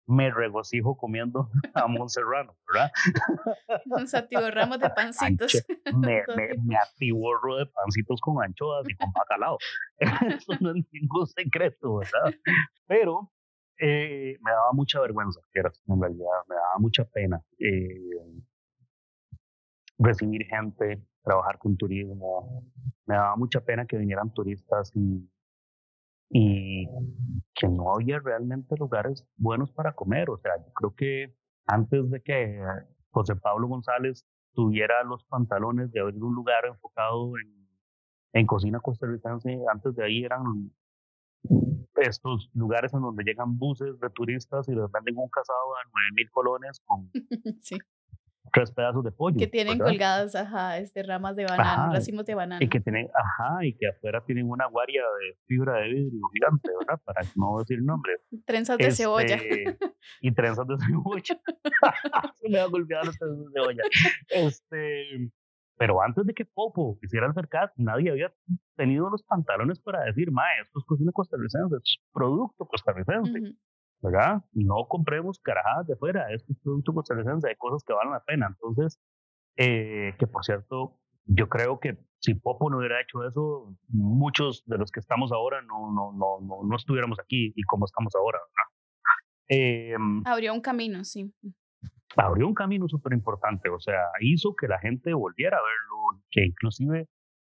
me regocijo comiendo jamón serrano, ¿verdad? Un ramos de pancitos. me, me, me, atiborro de pancitos con anchoas y con bacalao. Eso no es ningún secreto, ¿verdad? Pero eh, me daba mucha vergüenza, en realidad me daba mucha pena eh, recibir gente, trabajar con turismo. Me daba mucha pena que vinieran turistas y que no había realmente lugares buenos para comer. O sea, yo creo que antes de que José Pablo González tuviera los pantalones de abrir un lugar enfocado en, en cocina costarricense, antes de ahí eran estos lugares en donde llegan buses de turistas y les venden un casado a nueve mil colones con, sí tres pedazos de pollo. Que tienen colgadas, ajá, este, ramas de banano, racimos de banano. Y que tienen, ajá, y que afuera tienen una guardia de fibra de vidrio gigante, ¿verdad? Para no decir nombre. Trenzas de cebolla. Este, y trenzas de cebolla. Se me ha golpeado los trenzas de cebolla. Este, pero antes de que Popo hiciera el mercado, nadie había tenido los pantalones para decir, ma, esto es cocina costarricense, esto es producto costarricense. ¿verdad? No compremos carajadas de fuera, es un producto costarricense, hay cosas que valen la pena. Entonces, eh, que por cierto, yo creo que si Popo no hubiera hecho eso, muchos de los que estamos ahora no, no, no, no, no estuviéramos aquí y como estamos ahora, ¿verdad? Eh, abrió un camino, sí. Abrió un camino súper importante, o sea, hizo que la gente volviera a verlo, que inclusive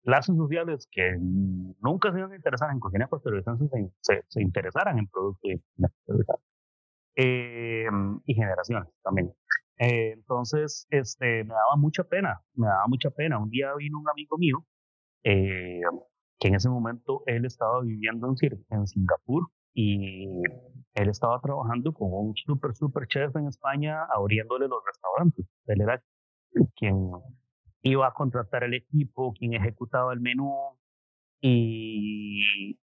clases sociales que nunca se iban a en cocina costarricense se, se, interesaran en productos eh, y generaciones también. Eh, entonces, este, me daba mucha pena, me daba mucha pena. Un día vino un amigo mío, eh, que en ese momento él estaba viviendo en, en Singapur y él estaba trabajando con un super, super chef en España abriéndole los restaurantes. Él era quien iba a contratar el equipo, quien ejecutaba el menú y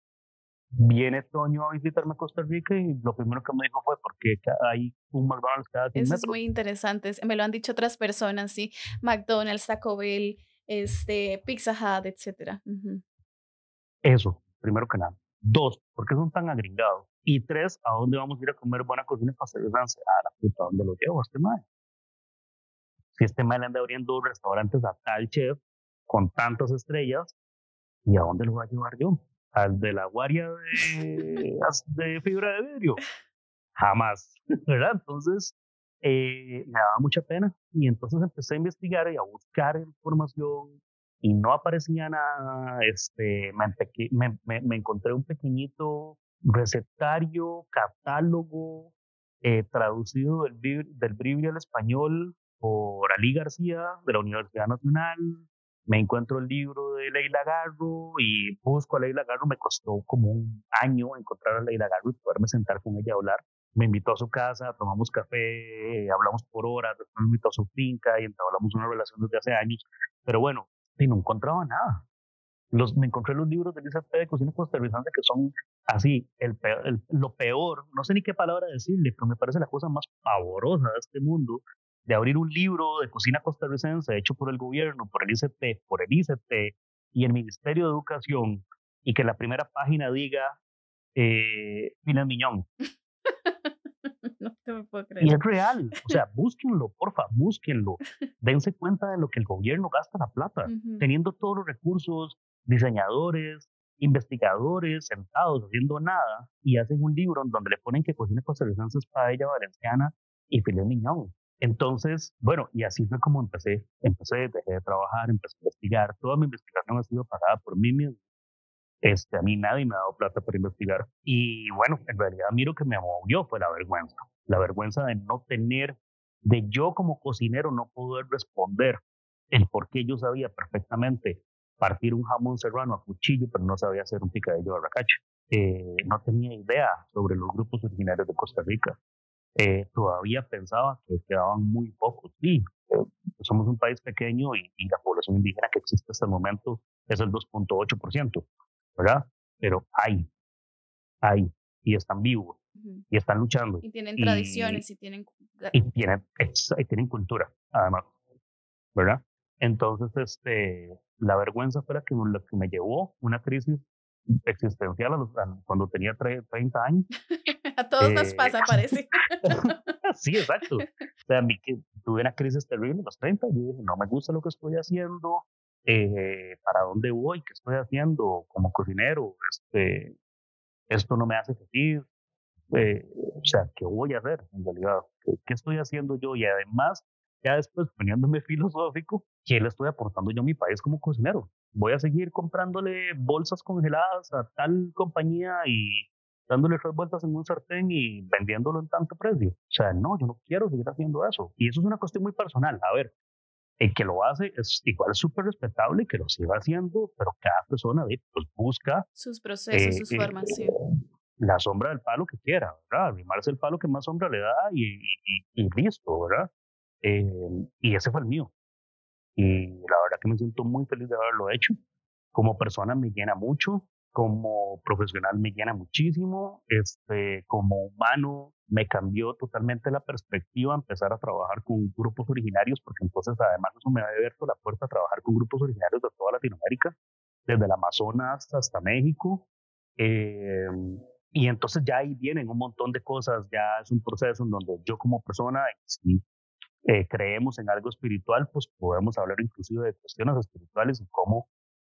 viene Toño a visitarme a Costa Rica y lo primero que me dijo fue porque hay un McDonald's cada 100 Eso es muy interesante, me lo han dicho otras personas, sí, McDonald's, Taco Bell, este, Pizza Hut, etcétera. Eso, primero que nada. Dos, ¿por qué son tan agringados? Y tres, ¿a dónde vamos a ir a comer buena cocina costarricense? A la puta, ¿dónde lo llevo este mae? si este mal anda abriendo restaurantes a tal chef con tantas estrellas, ¿y a dónde lo voy a llevar yo? ¿Al de la guardia de, de fibra de vidrio? Jamás, ¿verdad? Entonces, eh, me daba mucha pena y entonces empecé a investigar y a buscar información y no aparecía nada. Este, me, me, me encontré un pequeñito recetario, catálogo eh, traducido del, del Bribri al español por Ali García de la Universidad Nacional, me encuentro el libro de Leila Garro y busco a Leila Garro. Me costó como un año encontrar a Leila Garro y poderme sentar con ella a hablar. Me invitó a su casa, tomamos café, hablamos por horas, después me invitó a su finca y hablamos una relación desde hace años. Pero bueno, y no encontraba nada. Los, me encontré los libros de Elisa P. de cocina costarricense que son así, el, lo peor, no sé ni qué palabra decirle, pero me parece la cosa más pavorosa de este mundo, de abrir un libro de cocina costarricense hecho por el gobierno, por el ICT, por el ICT y el Ministerio de Educación, y que la primera página diga eh, Miñón. no te me puedo creer. Y es real, o sea, búsquenlo, porfa, búsquenlo. Dense cuenta de lo que el gobierno gasta la plata, teniendo todos los recursos, diseñadores, investigadores sentados haciendo nada y hacen un libro en donde le ponen que cocina costarricense es paella valenciana y filet miñón. Entonces, bueno, y así fue como empecé. Empecé, dejé de trabajar, empecé a investigar. Toda mi investigación ha sido pagada por mí mismo. Este, a mí nadie me ha dado plata para investigar. Y bueno, en realidad miro que me movió fue la vergüenza. La vergüenza de no tener, de yo como cocinero no poder responder el por qué yo sabía perfectamente partir un jamón serrano a cuchillo, pero no sabía hacer un picadillo de racacha. Eh, no tenía idea sobre los grupos originarios de Costa Rica. Eh, todavía pensaba que quedaban muy pocos. Sí, eh, somos un país pequeño y, y, la población indígena que existe hasta el momento es el 2.8%, ¿verdad? Pero hay, hay, y están vivos, y están luchando. Y tienen tradiciones, y tienen... Y tienen, y tienen cultura, además, ¿verdad? Entonces, este, la vergüenza fue la que, que me llevó una crisis existencial cuando tenía 30 años. a todos nos pasa, eh, parece. sí, exacto. O sea, a mí que tuve una crisis terrible a los 30 y dije, no me gusta lo que estoy haciendo, eh, para dónde voy, qué estoy haciendo como cocinero, este, esto no me hace feliz, eh, o sea, ¿qué voy a hacer en realidad? ¿Qué, estoy haciendo yo? Y además, ya después poniéndome filosófico, ¿qué le estoy aportando yo a mi país como cocinero? Voy a seguir comprándole bolsas congeladas a tal compañía y dándole tres vueltas en un sartén y vendiéndolo en tanto precio. O sea, no, yo no quiero seguir haciendo eso. Y eso es una cuestión muy personal. A ver, el que lo hace es igual súper respetable que lo siga haciendo, pero cada persona pues, busca sus procesos, sus eh, formas, sí. La sombra del palo que quiera, ¿verdad? Arrimarse el palo que más sombra le da y, y, listo, ¿verdad? Eh, y ese fue el mío. Y la verdad que me siento muy feliz de haberlo hecho. Como persona me llena mucho, como profesional me llena muchísimo, este, como humano me cambió totalmente la perspectiva empezar a trabajar con grupos originarios, porque entonces además eso me ha abierto la puerta a trabajar con grupos originarios de toda Latinoamérica, desde el Amazonas hasta México. Eh, y entonces ya ahí vienen un montón de cosas, ya es un proceso en donde yo como persona, si eh, creemos en algo espiritual, pues podemos hablar inclusive de cuestiones espirituales y cómo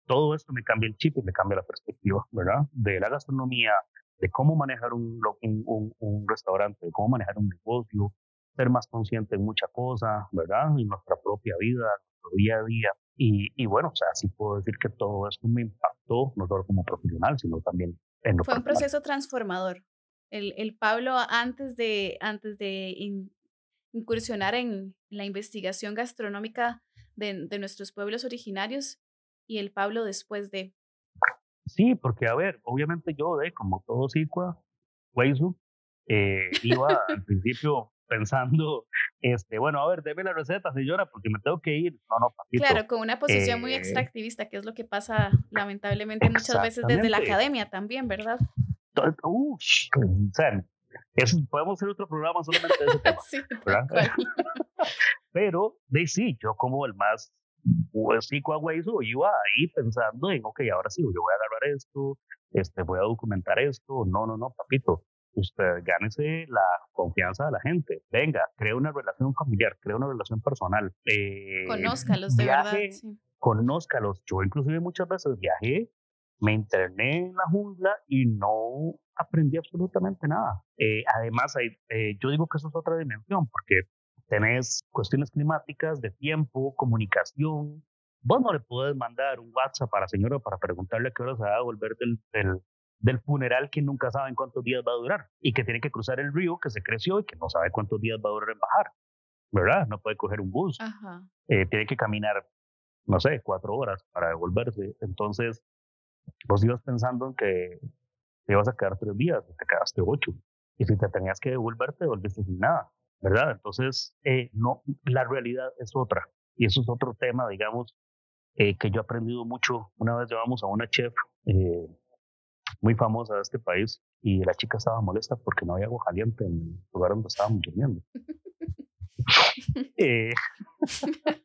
todo esto me cambia el chip y me cambia la perspectiva, ¿verdad? De la gastronomía, de cómo manejar un, un, un, restaurante, de cómo manejar un negocio, ser más consciente en mucha cosa, ¿verdad? En nuestra propia vida, nuestro día a día. Y, y, bueno, o sea, sí puedo decir que todo esto me impactó, no solo como profesional, sino también en lo Fue un proceso transformador. El, el, Pablo antes de, antes de incursionar en la investigación gastronómica de, de nuestros pueblos originarios y el Pablo después de. Sí, porque a ver, obviamente yo, de como todo Sicua, Weisu, eh, iba al principio pensando, este, bueno, a ver, deme la receta, señora, porque me tengo que ir. No, no, papito. Claro, con una posición muy eh, extractivista, que es lo que pasa lamentablemente muchas veces desde la academia también, ¿verdad? Uh, podemos hacer otro programa solamente de ese tema. sí, Pero, de sí, yo como el más eso iba ahí pensando en, ok, ahora sí, yo voy a agarrar esto, este, voy a documentar esto. No, no, no, papito. Usted gánese la confianza de la gente. Venga, crea una relación familiar, crea una relación personal. Eh, conózcalos, de verdad. Conózcalos. Yo inclusive muchas veces viajé, me interné en la jungla y no aprendí absolutamente nada. Eh, además, eh, yo digo que eso es otra dimensión, porque tenés cuestiones climáticas, de tiempo, comunicación. Vos no le puedes mandar un WhatsApp a la señora para preguntarle a qué hora se va a volver del, del, del funeral que nunca saben cuántos días va a durar y que tiene que cruzar el río que se creció y que no sabe cuántos días va a durar en bajar, ¿verdad? No puede coger un bus, eh, tiene que caminar no sé, cuatro horas para devolverse. Entonces, vos ibas pensando en que te ibas a quedar tres días, te quedaste ocho. Y si te tenías que devolver, te volviste sin nada, ¿verdad? Entonces, eh, no, la realidad es otra. Y eso es otro tema, digamos, eh, que yo he aprendido mucho. Una vez llevamos a una chef eh, muy famosa de este país y la chica estaba molesta porque no había agua caliente en el lugar donde estábamos durmiendo. Eh,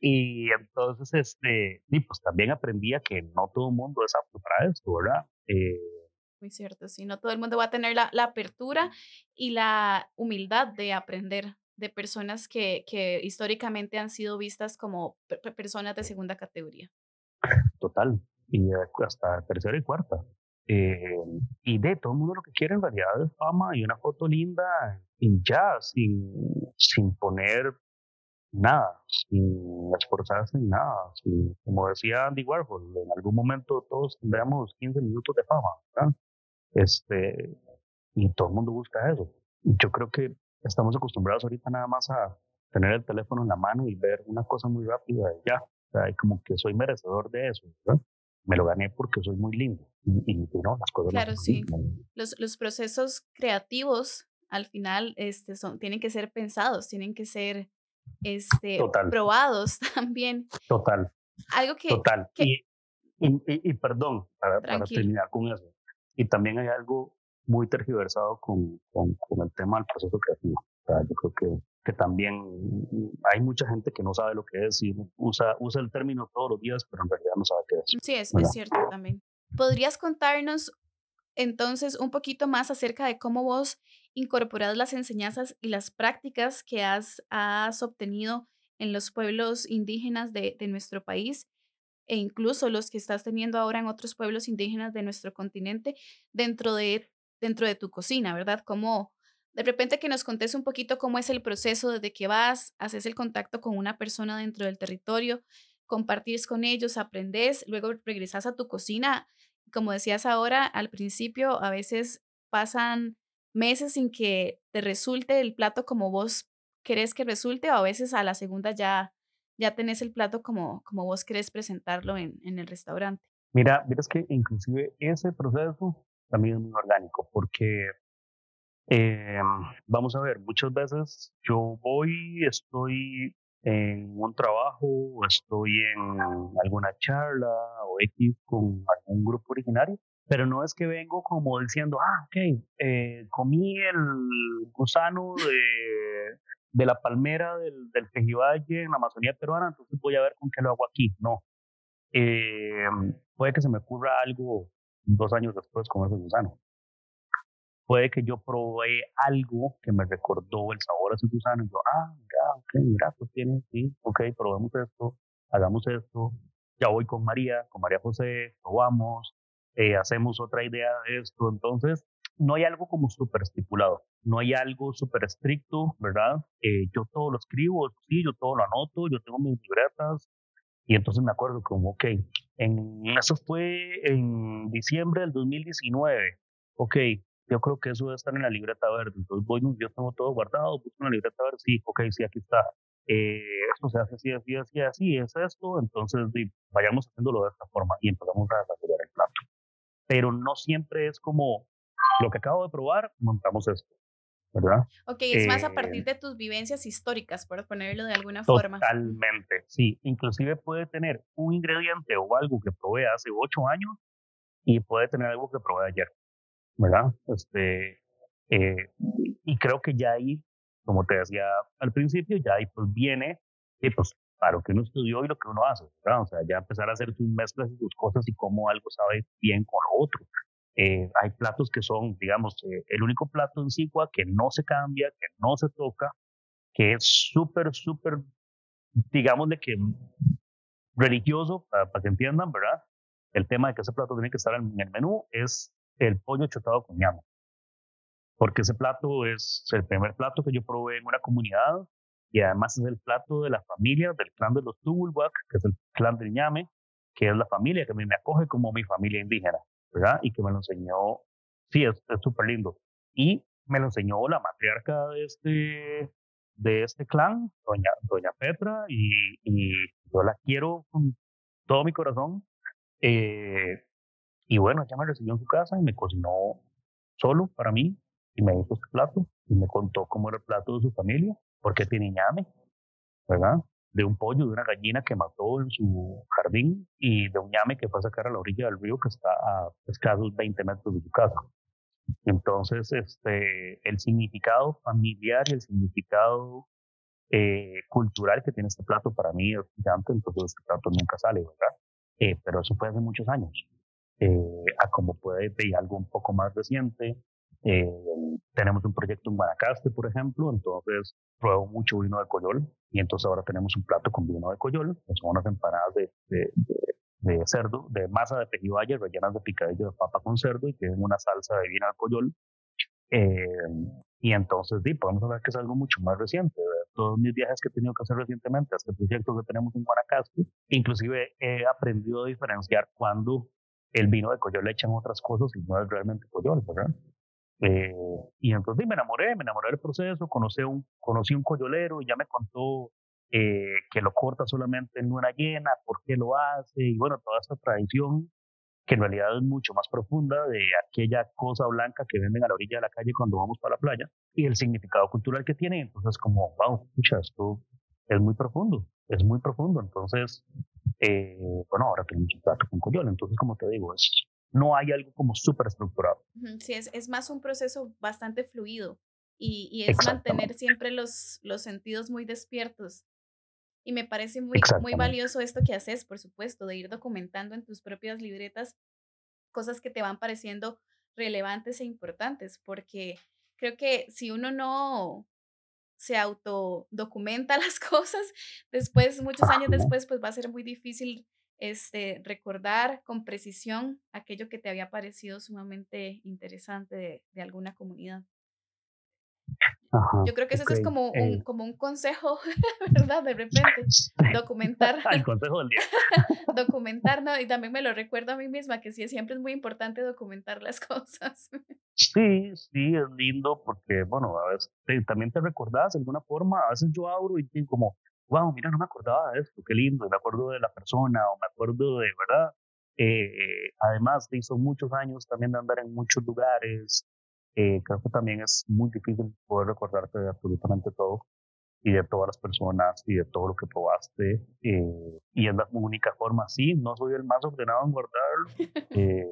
y entonces, este, y pues también aprendía que no todo el mundo es apto para esto, ¿verdad? Eh, Muy cierto, sí, no todo el mundo va a tener la, la apertura y la humildad de aprender de personas que, que históricamente han sido vistas como personas de segunda categoría. Total, y hasta tercera y cuarta. Eh, y de todo el mundo lo que quiere en realidad es fama y una foto linda y ya, sin, sin poner nada, sin esforzarse en nada. como decía Andy Warhol, en algún momento todos tendremos 15 minutos de fama, ¿verdad? Este, y todo el mundo busca eso. Yo creo que estamos acostumbrados ahorita nada más a tener el teléfono en la mano y ver una cosa muy rápida y ya. O sea, como que soy merecedor de eso, ¿verdad? Me lo gané porque soy muy lindo. Y, no, las cosas claro, sí. Los, los procesos creativos al final este, son, tienen que ser pensados, tienen que ser este, probados también. Total. Algo que... Total. y, y, perdón, para, para, terminar con eso. Y también hay algo muy tergiversado con, con, con el tema del proceso creativo. yo creo que que también hay mucha gente que no sabe lo que es y usa, usa el término todos los días, pero en realidad no sabe qué es. Sí, es, es cierto también. ¿Podrías contarnos entonces un poquito más acerca de cómo vos incorporas las enseñanzas y las prácticas que has, has obtenido en los pueblos indígenas de, de nuestro país e incluso los que estás teniendo ahora en otros pueblos indígenas de nuestro continente dentro de, dentro de tu cocina, ¿verdad? ¿Cómo, de repente que nos contes un poquito cómo es el proceso desde que vas, haces el contacto con una persona dentro del territorio, compartís con ellos, aprendes, luego regresas a tu cocina. Como decías ahora, al principio a veces pasan meses sin que te resulte el plato como vos querés que resulte o a veces a la segunda ya, ya tenés el plato como, como vos querés presentarlo en, en el restaurante. Mira, mira, que inclusive ese proceso también es muy orgánico porque eh, vamos a ver, muchas veces yo voy, estoy en un trabajo, estoy en alguna charla o X con algún grupo originario, pero no es que vengo como diciendo, ah, ok, eh, comí el gusano de, la palmera del, del Tejivalle en la Amazonía peruana, entonces voy a ver con qué lo hago aquí. No. Eh, puede que se me ocurra algo dos años después con ese gusano puede que yo probé algo que me recordó el sabor a ese gusano y yo, ah, mira, ok, mira, pues tiene, sí, ok, probemos esto, hagamos esto, ya voy con María, con María José, probamos, eh, hacemos otra idea de esto, entonces no hay algo como súper estipulado, no hay algo súper estricto, ¿verdad? Eh, yo todo lo escribo, sí, yo todo lo anoto, yo tengo mis libretas, y entonces me acuerdo como, ok, en, eso fue en diciembre del 2019, ok, yo creo que eso debe estar en la libreta verde. Entonces voy, yo tengo todo guardado, busco una libreta verde, sí, ok, sí, aquí está. Eh, esto se hace así, así, así, así, es esto, entonces vayamos haciéndolo de esta forma y empezamos a desarrollar el plato. Pero no siempre es como lo que acabo de probar, montamos esto, ¿verdad? Ok, es más a partir eh de tus vivencias históricas, por ponerlo de alguna forma. Totalmente, sí. Inclusive puede tener un ingrediente o algo que probé hace ocho años y puede tener algo que probé ayer. ¿Verdad? Este, eh, y creo que ya ahí, como te decía al principio, ya ahí pues viene, eh, pues, para lo que uno estudió y lo que uno hace, ¿verdad? O sea, ya empezar a hacer sus mezclas y sus cosas y cómo algo sabe bien con lo otro. Eh, hay platos que son, digamos, el único plato en Sigua que no se cambia, que no se toca, que es súper, súper, digamos, de que religioso, para, para, que entiendan, ¿verdad? El tema de que ese plato tiene que estar en el menú es el pollo chotado con ñame. Porque ese plato es el primer plato que yo probé en una comunidad y además es el plato de la familia del clan de los Tubulwak, que es el clan del ñame, que es la familia que mí me acoge como mi familia indígena, ¿verdad? Y que me lo enseñó, sí, es súper lindo. Y me lo enseñó la matriarca de este, de este clan, doña, doña Petra, y, y, yo la quiero con todo mi corazón. Eh, y bueno, ella me recibió en su casa y me cocinó solo para mí y me hizo este plato y me contó cómo era el plato de su familia, porque tiene ñame, ¿verdad? De un pollo, de una gallina que mató en su jardín y de un ñame que fue a sacar a la orilla del río que está a escasos 20 metros de su casa. Entonces, este, el significado familiar y el significado eh, cultural que tiene este plato para mí es gigante, entonces este plato nunca sale, ¿verdad? Eh, pero eso fue hace muchos años. Eh, a como puede ver algo un poco más reciente. Eh, tenemos un proyecto en Guanacaste, por ejemplo, entonces pruebo mucho vino de Coyol y entonces ahora tenemos un plato con vino de Coyol, que son unas empanadas de, de, de, cerdo, de masa de pejibaye rellenas de picadillo de papa con cerdo y tienen una salsa de vino de Coyol. Eh, y entonces, sí, podemos hablar que es algo mucho más reciente. Todos mis viajes que he tenido que hacer recientemente, este proyecto que tenemos en Guanacaste, inclusive he aprendido a diferenciar cuando el vino de Coyol le echan otras cosas y no es realmente Coyol, ¿verdad? Eh, y entonces me enamoré, me enamoré del proceso, conocí un, conocí un coyolero y ya me contó eh, que lo corta solamente en una llena, por qué lo hace, y bueno, toda esta tradición que en realidad es mucho más profunda de aquella cosa blanca que venden a la orilla de la calle cuando vamos para la playa y el significado cultural que tiene. Entonces, como, wow, escucha, esto es muy profundo, es muy profundo. Entonces, eh, bueno, ahora tenemos un plato con coyol. Entonces, como te digo, es, no hay algo como súper estructurado. Sí, es, es más un proceso bastante fluido y, y es mantener siempre los, los sentidos muy despiertos. Y me parece muy, muy valioso esto que haces, por supuesto, de ir documentando en tus propias libretas cosas que te van pareciendo relevantes e importantes, porque creo que si uno no se autodocumenta las cosas, después, muchos años después, pues va a ser muy difícil este, recordar con precisión aquello que te había parecido sumamente interesante de, de alguna comunidad. Yo creo que eso es como un, eh. como un consejo, ¿verdad? De repente, documentar. El consejo del día. documentar, ¿no? Y también me lo recuerdo a mí misma, que sí, siempre es muy importante documentar las cosas. Sí, sí, es lindo porque, bueno, a veces también te recordás de alguna forma, a veces yo abro y como, wow, mira, no me acordaba de esto, qué lindo, me acuerdo de la persona o me acuerdo de, ¿verdad? Eh, además, hizo muchos años también de andar en muchos lugares, eh, creo que también es muy difícil poder recordarte de absolutamente todo y de todas las personas y de todo lo que probaste. Eh, y es la única forma. Sí, no soy el más ordenado en guardar. Eh,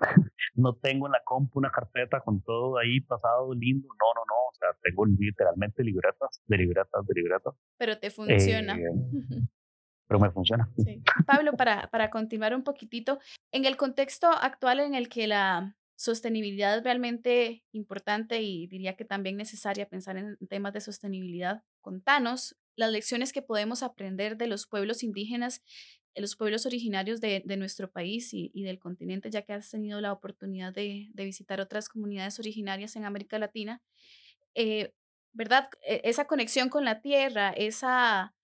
no tengo en la compu una carpeta con todo ahí pasado lindo. No, no, no. O sea, tengo literalmente libretas, de libretas, de libretas. Pero te funciona. pero me funciona. Sí. Pablo, para, para continuar un poquitito, en el contexto actual en el que la, Sostenibilidad es realmente importante y diría que también necesaria pensar en temas de sostenibilidad. Contanos las lecciones que podemos aprender de los pueblos indígenas, de los pueblos originarios de, nuestro país y, del continente, ya que has tenido la oportunidad de, visitar otras comunidades originarias en América Latina. Eh, ¿Verdad? E, esa conexión con la tierra, esa,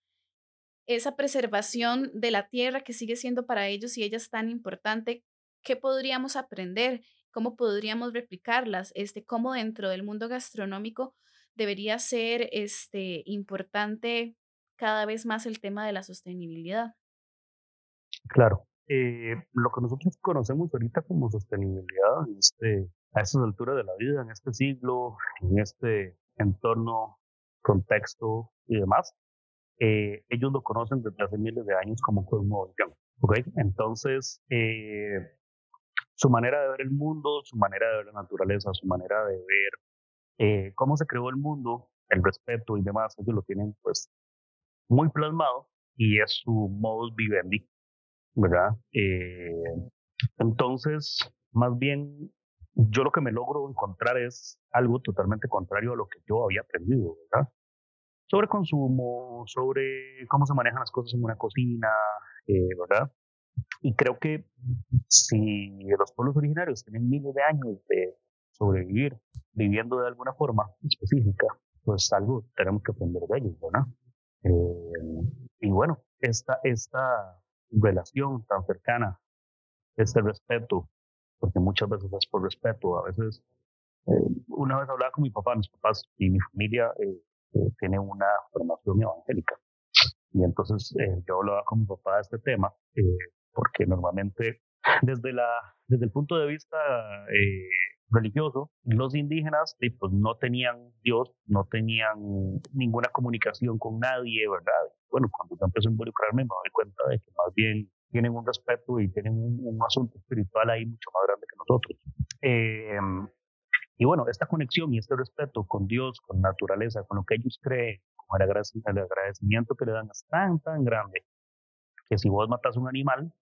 esa preservación de la tierra que sigue siendo para ellos y ellas tan importante, ¿qué podríamos aprender? Cómo podríamos replicarlas, este, cómo dentro del mundo gastronómico debería ser este, importante cada vez más el tema de la sostenibilidad. Claro, eh, lo que nosotros conocemos ahorita como sostenibilidad este, a estas alturas de la vida, en este siglo, en este entorno, contexto y demás, eh, ellos lo conocen desde hace miles de años como cosmovisión. ¿okay? Entonces, eh, su manera de ver el mundo, su manera de ver la naturaleza, su manera de ver eh, cómo se creó el mundo, el respeto y demás, ellos lo tienen pues muy plasmado y es su modus vivendi, ¿verdad? Eh, entonces, más bien, yo lo que me logro encontrar es algo totalmente contrario a lo que yo había aprendido, ¿verdad? Sobre consumo, sobre cómo se manejan las cosas en una cocina, eh, ¿verdad? Y creo que si los pueblos originarios tienen miles de años de sobrevivir viviendo de alguna forma específica, pues algo tenemos que aprender de ellos, ¿verdad? Eh, y bueno, esta, esta relación tan cercana, este respeto, porque muchas veces es por respeto, a veces, eh, una vez hablaba con mi papá, mis papás y mi familia eh, tienen una formación evangélica. Y entonces eh, yo hablaba con mi papá de este tema, eh, porque normalmente desde, la, desde el punto de vista eh, religioso, los indígenas pues, no tenían Dios, no tenían ninguna comunicación con nadie, ¿verdad? Bueno, cuando yo empecé a involucrarme me doy cuenta de que más bien tienen un respeto y tienen un, asunto espiritual ahí mucho más grande que nosotros. Em, y bueno, esta conexión y este respeto con Dios, con naturaleza, con lo que ellos creen, con el agradecimiento que le dan es tan, tan grande que si vos matas un animal,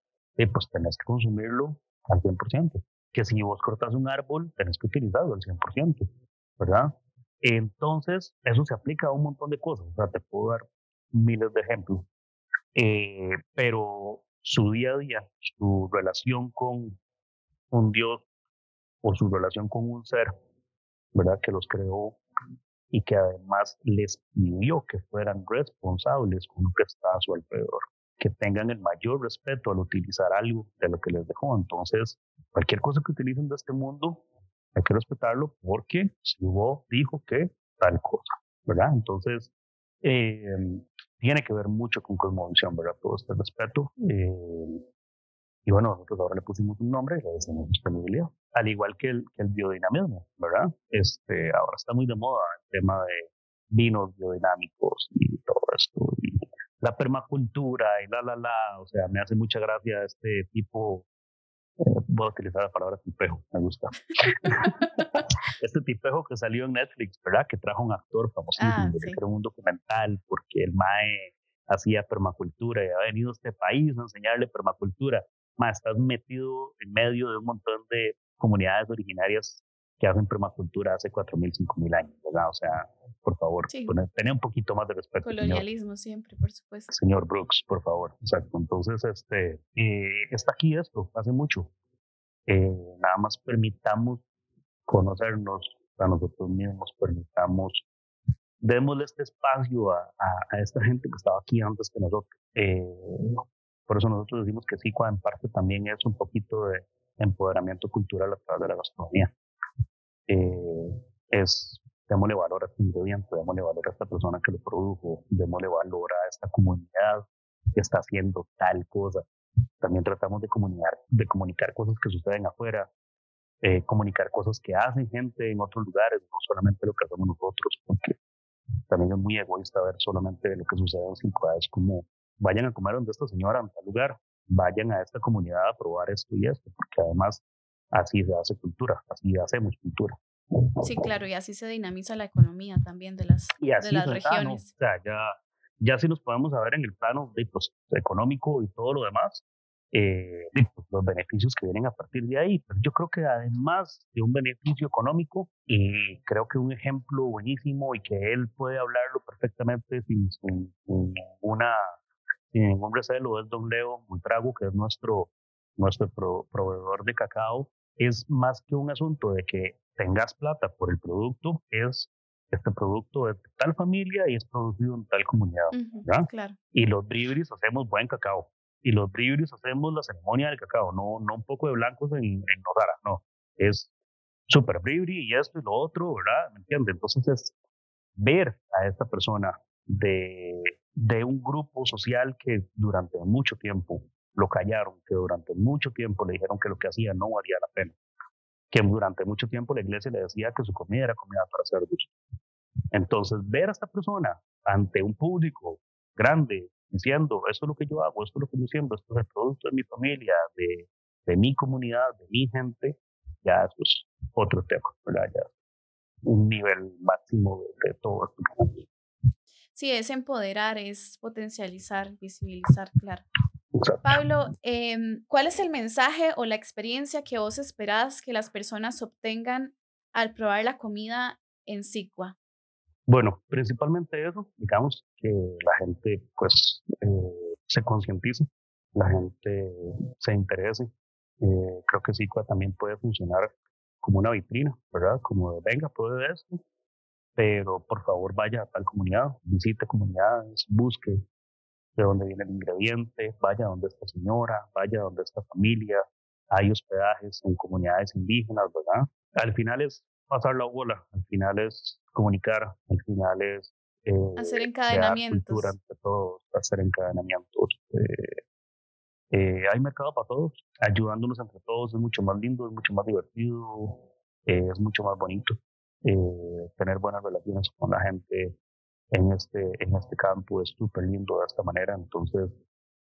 pues tenés que consumirlo al 100%. Que si vos cortas un árbol, tenés que utilizarlo al 100%, ¿verdad? Entonces, eso se aplica a un montón de cosas. O sea, te puedo dar miles de ejemplos. Eh, pero su día a día, su relación con un Dios o su relación con un ser, ¿verdad? Que los creó y que además les pidió que fueran responsables con lo que está a su alrededor, que tengan el mayor respeto al utilizar algo de lo que les dejó. Entonces, cualquier cosa que utilicen de este mundo, hay que respetarlo porque si hubo, dijo que tal cosa, ¿verdad? Entonces, eh, tiene que ver mucho con cosmovisión, ¿verdad? Todo este respeto. Eh, y bueno, nosotros ahora le pusimos un nombre, le decimos disponibilidad. Al igual que el, que el biodinamismo, ¿verdad? Este, ahora está muy de moda el tema de vinos biodinámicos y todo esto. Y la permacultura y la, la, la. O sea, me hace mucha gracia este tipo eh, voy a utilizar la palabra tipejo, me gusta. este tipejo que salió en Netflix, ¿verdad? Que trajo un actor famosísimo, ah, que creó un documental porque el MAE hacía permacultura y ha venido a este país a enseñarle permacultura. Mae, estás metido en medio de un montón de comunidades originarias que hacen permacultura hace 4.000, 5.000 años, ¿verdad? O sea, por favor, sí. tener un poquito más de respeto. Colonialismo siempre, por supuesto. Señor Brooks, por favor. Exacto. Entonces, este, eh, está aquí esto, hace mucho. Eh, nada más permitamos conocernos a nosotros mismos, permitamos, démosle este espacio a, a, esta gente que estaba aquí antes que nosotros. Eh, por eso nosotros decimos que sí, en parte también es un poquito de empoderamiento cultural a través de la gastronomía es démosle valor a este ingrediente, démosle valor a esta persona que lo produjo, démosle valor a esta comunidad que está haciendo tal cosa. También tratamos de comunicar, de comunicar cosas que suceden afuera, eh, comunicar cosas que hacen gente en otros lugares, no solamente lo que hacemos nosotros, porque también es muy egoísta ver solamente lo que sucede en cinco ciudades como vayan a comer donde esta señora en tal lugar, vayan a esta comunidad a probar esto y esto, porque además así se hace cultura, así hacemos cultura. Sí, claro, y así se dinamiza la economía también de las, de las regiones. o sea, ya, ya si nos podemos saber en el plano de, pues, económico y todo lo demás, eh, pues, los beneficios que vienen a partir de ahí. Pero yo creo que además de un beneficio económico, y creo que un ejemplo buenísimo y que él puede hablarlo perfectamente sin, sin, sin ninguna, sin ningún recelo es Don Leo Buitrago, que es nuestro, nuestro proveedor de cacao es más que un asunto de que tengas plata por el producto, es este producto es de tal familia y es producido en tal comunidad. claro. Y los bribris hacemos buen cacao. Y los bribris hacemos la ceremonia del cacao, no, no un poco de blancos en, en no. Es super bribri y esto y lo otro, ¿verdad? ¿Me entiendes? Entonces es ver a esta persona de, de un grupo social que durante mucho tiempo lo callaron, que durante mucho tiempo le dijeron que lo que hacía no valía la pena, que durante mucho tiempo la iglesia le decía que su comida era comida para cerdos. Entonces, ver a esta persona ante un público grande diciendo, esto es lo que yo hago, esto es lo que yo siembro, esto es el producto de mi familia, de, de mi comunidad, de mi gente, ya eso es otro tema, ¿verdad? Ya un nivel máximo de, de todo esto. Sí, es empoderar, es potencializar, visibilizar, claro. Pablo, em, ¿cuál es el mensaje o la experiencia que vos esperás que las personas obtengan al probar la comida en Sicua? Bueno, principalmente eso, digamos, que la gente pues eh, se concientice, la gente se interese. Eh, creo que Sicua también puede funcionar como una vitrina, ¿verdad? Como de, venga, puede esto, pero por favor vaya a tal comunidad, visite comunidades, busque de dónde viene el ingrediente, vaya donde esta señora, vaya donde esta familia, hay hospedajes en comunidades indígenas, ¿verdad? Al final es pasar la bola, al final es comunicar, al final es Eh, hacer encadenamientos. Cultura entre todos, hacer encadenamientos. Eh, eh, hay mercado para todos, ayudándonos entre todos es mucho más lindo, es mucho más divertido, eh, es mucho más bonito. Tener buenas relaciones con la gente en este, en este campo es súper lindo de esta manera. Entonces,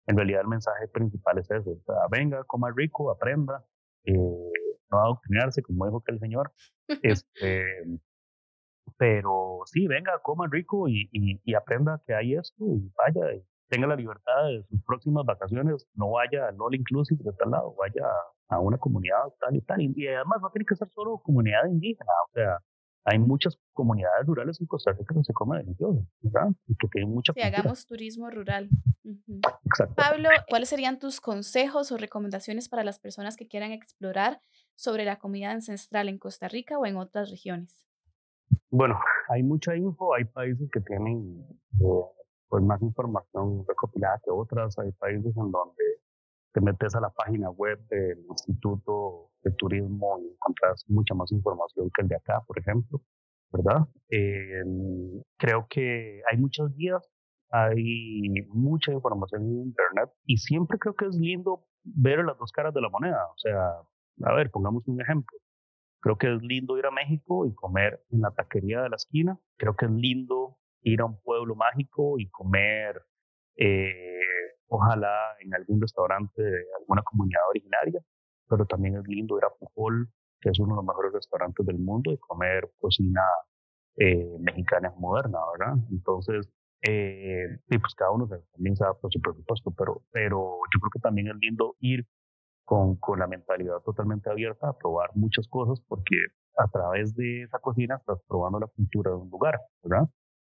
en realidad el mensaje principal es eso. venga, coma rico, aprenda, no adoctrinarse, como dijo que el señor. este, pero sí, venga, coma rico y, y, y, aprenda que hay esto y vaya y tenga la libertad de sus próximas vacaciones, no vaya al All Inclusive de tal lado, vaya a una comunidad tal y tal. Y además no tiene que ser solo comunidad indígena, o sea, hay muchas comunidades rurales en Costa Rica que se come delicioso, ¿verdad? Y que tienen mucha Si hagamos turismo rural. Pablo, ¿cuáles serían tus consejos o recomendaciones para las personas que quieran explorar sobre la comida ancestral en Costa Rica o en otras regiones? Bueno, hay mucha info, hay países que tienen eh, pues más información recopilada que otras. Hay países en donde te metes a la página web del Instituto de Turismo y encuentras mucha más información que el de acá, por ejemplo, ¿verdad? Eh, creo que hay muchas guías, hay mucha información en Internet y siempre creo que es lindo ver las dos caras de la moneda. O sea, a ver, pongamos un ejemplo. Creo que es lindo ir a México y comer en la taquería de la esquina. Creo que es lindo ir a un pueblo mágico y comer, eh, ojalá en algún restaurante de alguna comunidad originaria, pero también es lindo ir a Pujol, que es uno de los mejores restaurantes del mundo, y comer cocina eh, mexicana moderna, ¿verdad? Entonces, eh, pues cada uno también sabe por su presupuesto, pero, pero yo creo que también es lindo ir con, con la mentalidad totalmente abierta a probar muchas cosas, porque a través de esa cocina estás probando la cultura de un lugar, ¿verdad?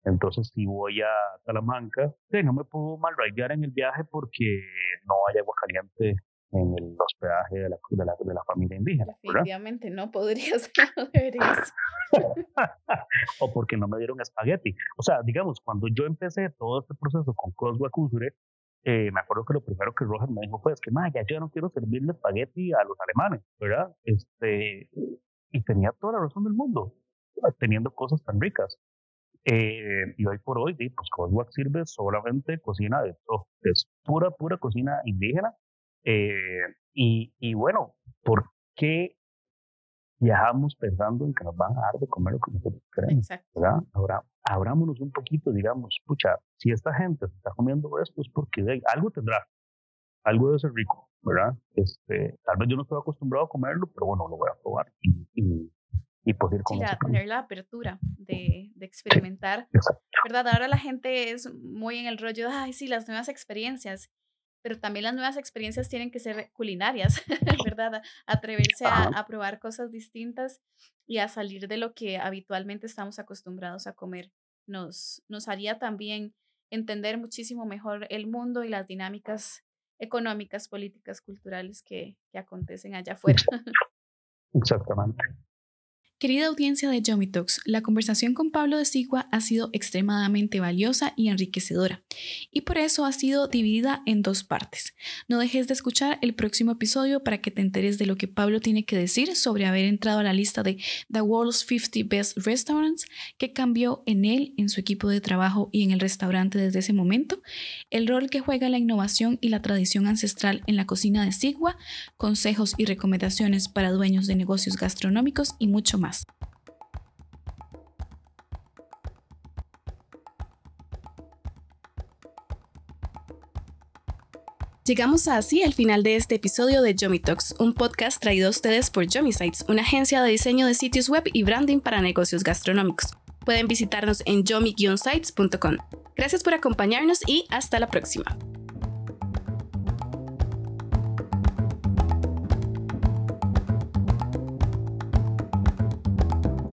Entonces, si voy a Salamanca, no me puedo mal en el viaje porque no hay agua caliente en el hospedaje de la, de la, de la familia indígena. Definitivamente no podrías, no deberías. o porque no me dieron espagueti. O sea, digamos, cuando yo empecé todo este proceso con Coswa Kusure, eh, me acuerdo que lo primero que Roger me dijo fue, es que, ya yo no quiero servirle espagueti a los alemanes, ¿verdad? Este, y tenía toda la razón del mundo, teniendo cosas tan ricas. Eh, y hoy por hoy, pues Coswack sirve solamente cocina de todo, es pura, pura cocina indígena. Eh, y, y, bueno, ¿por qué viajamos pensando en que nos van a dar de comer lo que nosotros queremos? ¿verdad? Ahora, abrámonos un poquito, digamos, pucha, si esta gente se está comiendo esto es porque de, algo tendrá, algo debe ser rico, ¿verdad? Este, tal vez yo no estoy acostumbrado a comerlo, pero bueno, lo voy a probar y, y y poder pues sí, tener la apertura de, de experimentar. ¿Verdad? Ahora la gente es muy en el rollo de, ay, sí, las nuevas experiencias, pero también las nuevas experiencias tienen que ser culinarias, ¿verdad? Atreverse a, a, probar cosas distintas y a salir de lo que habitualmente estamos acostumbrados a comer. Nos, nos haría también entender muchísimo mejor el mundo y las dinámicas económicas, políticas, culturales que, que acontecen allá afuera. Exactamente. Querida audiencia de Yomi la conversación con Pablo de Sigua ha sido extremadamente valiosa y enriquecedora, y por eso ha sido dividida en dos partes. No dejes de escuchar el próximo episodio para que te enteres de lo que Pablo tiene que decir sobre haber entrado a la lista de The World's 50 Best Restaurants, qué cambió en él, en su equipo de trabajo y en el restaurante desde ese momento, el rol que juega la innovación y la tradición ancestral en la cocina de Sigua, consejos y recomendaciones para dueños de negocios gastronómicos y mucho más. Llegamos así al final de este episodio de Yomi Talks, un podcast traído a ustedes por Yomi Sites, una agencia de diseño de sitios web y branding para negocios gastronómicos. Pueden visitarnos en yomi-sites.com. Gracias por acompañarnos y hasta la próxima.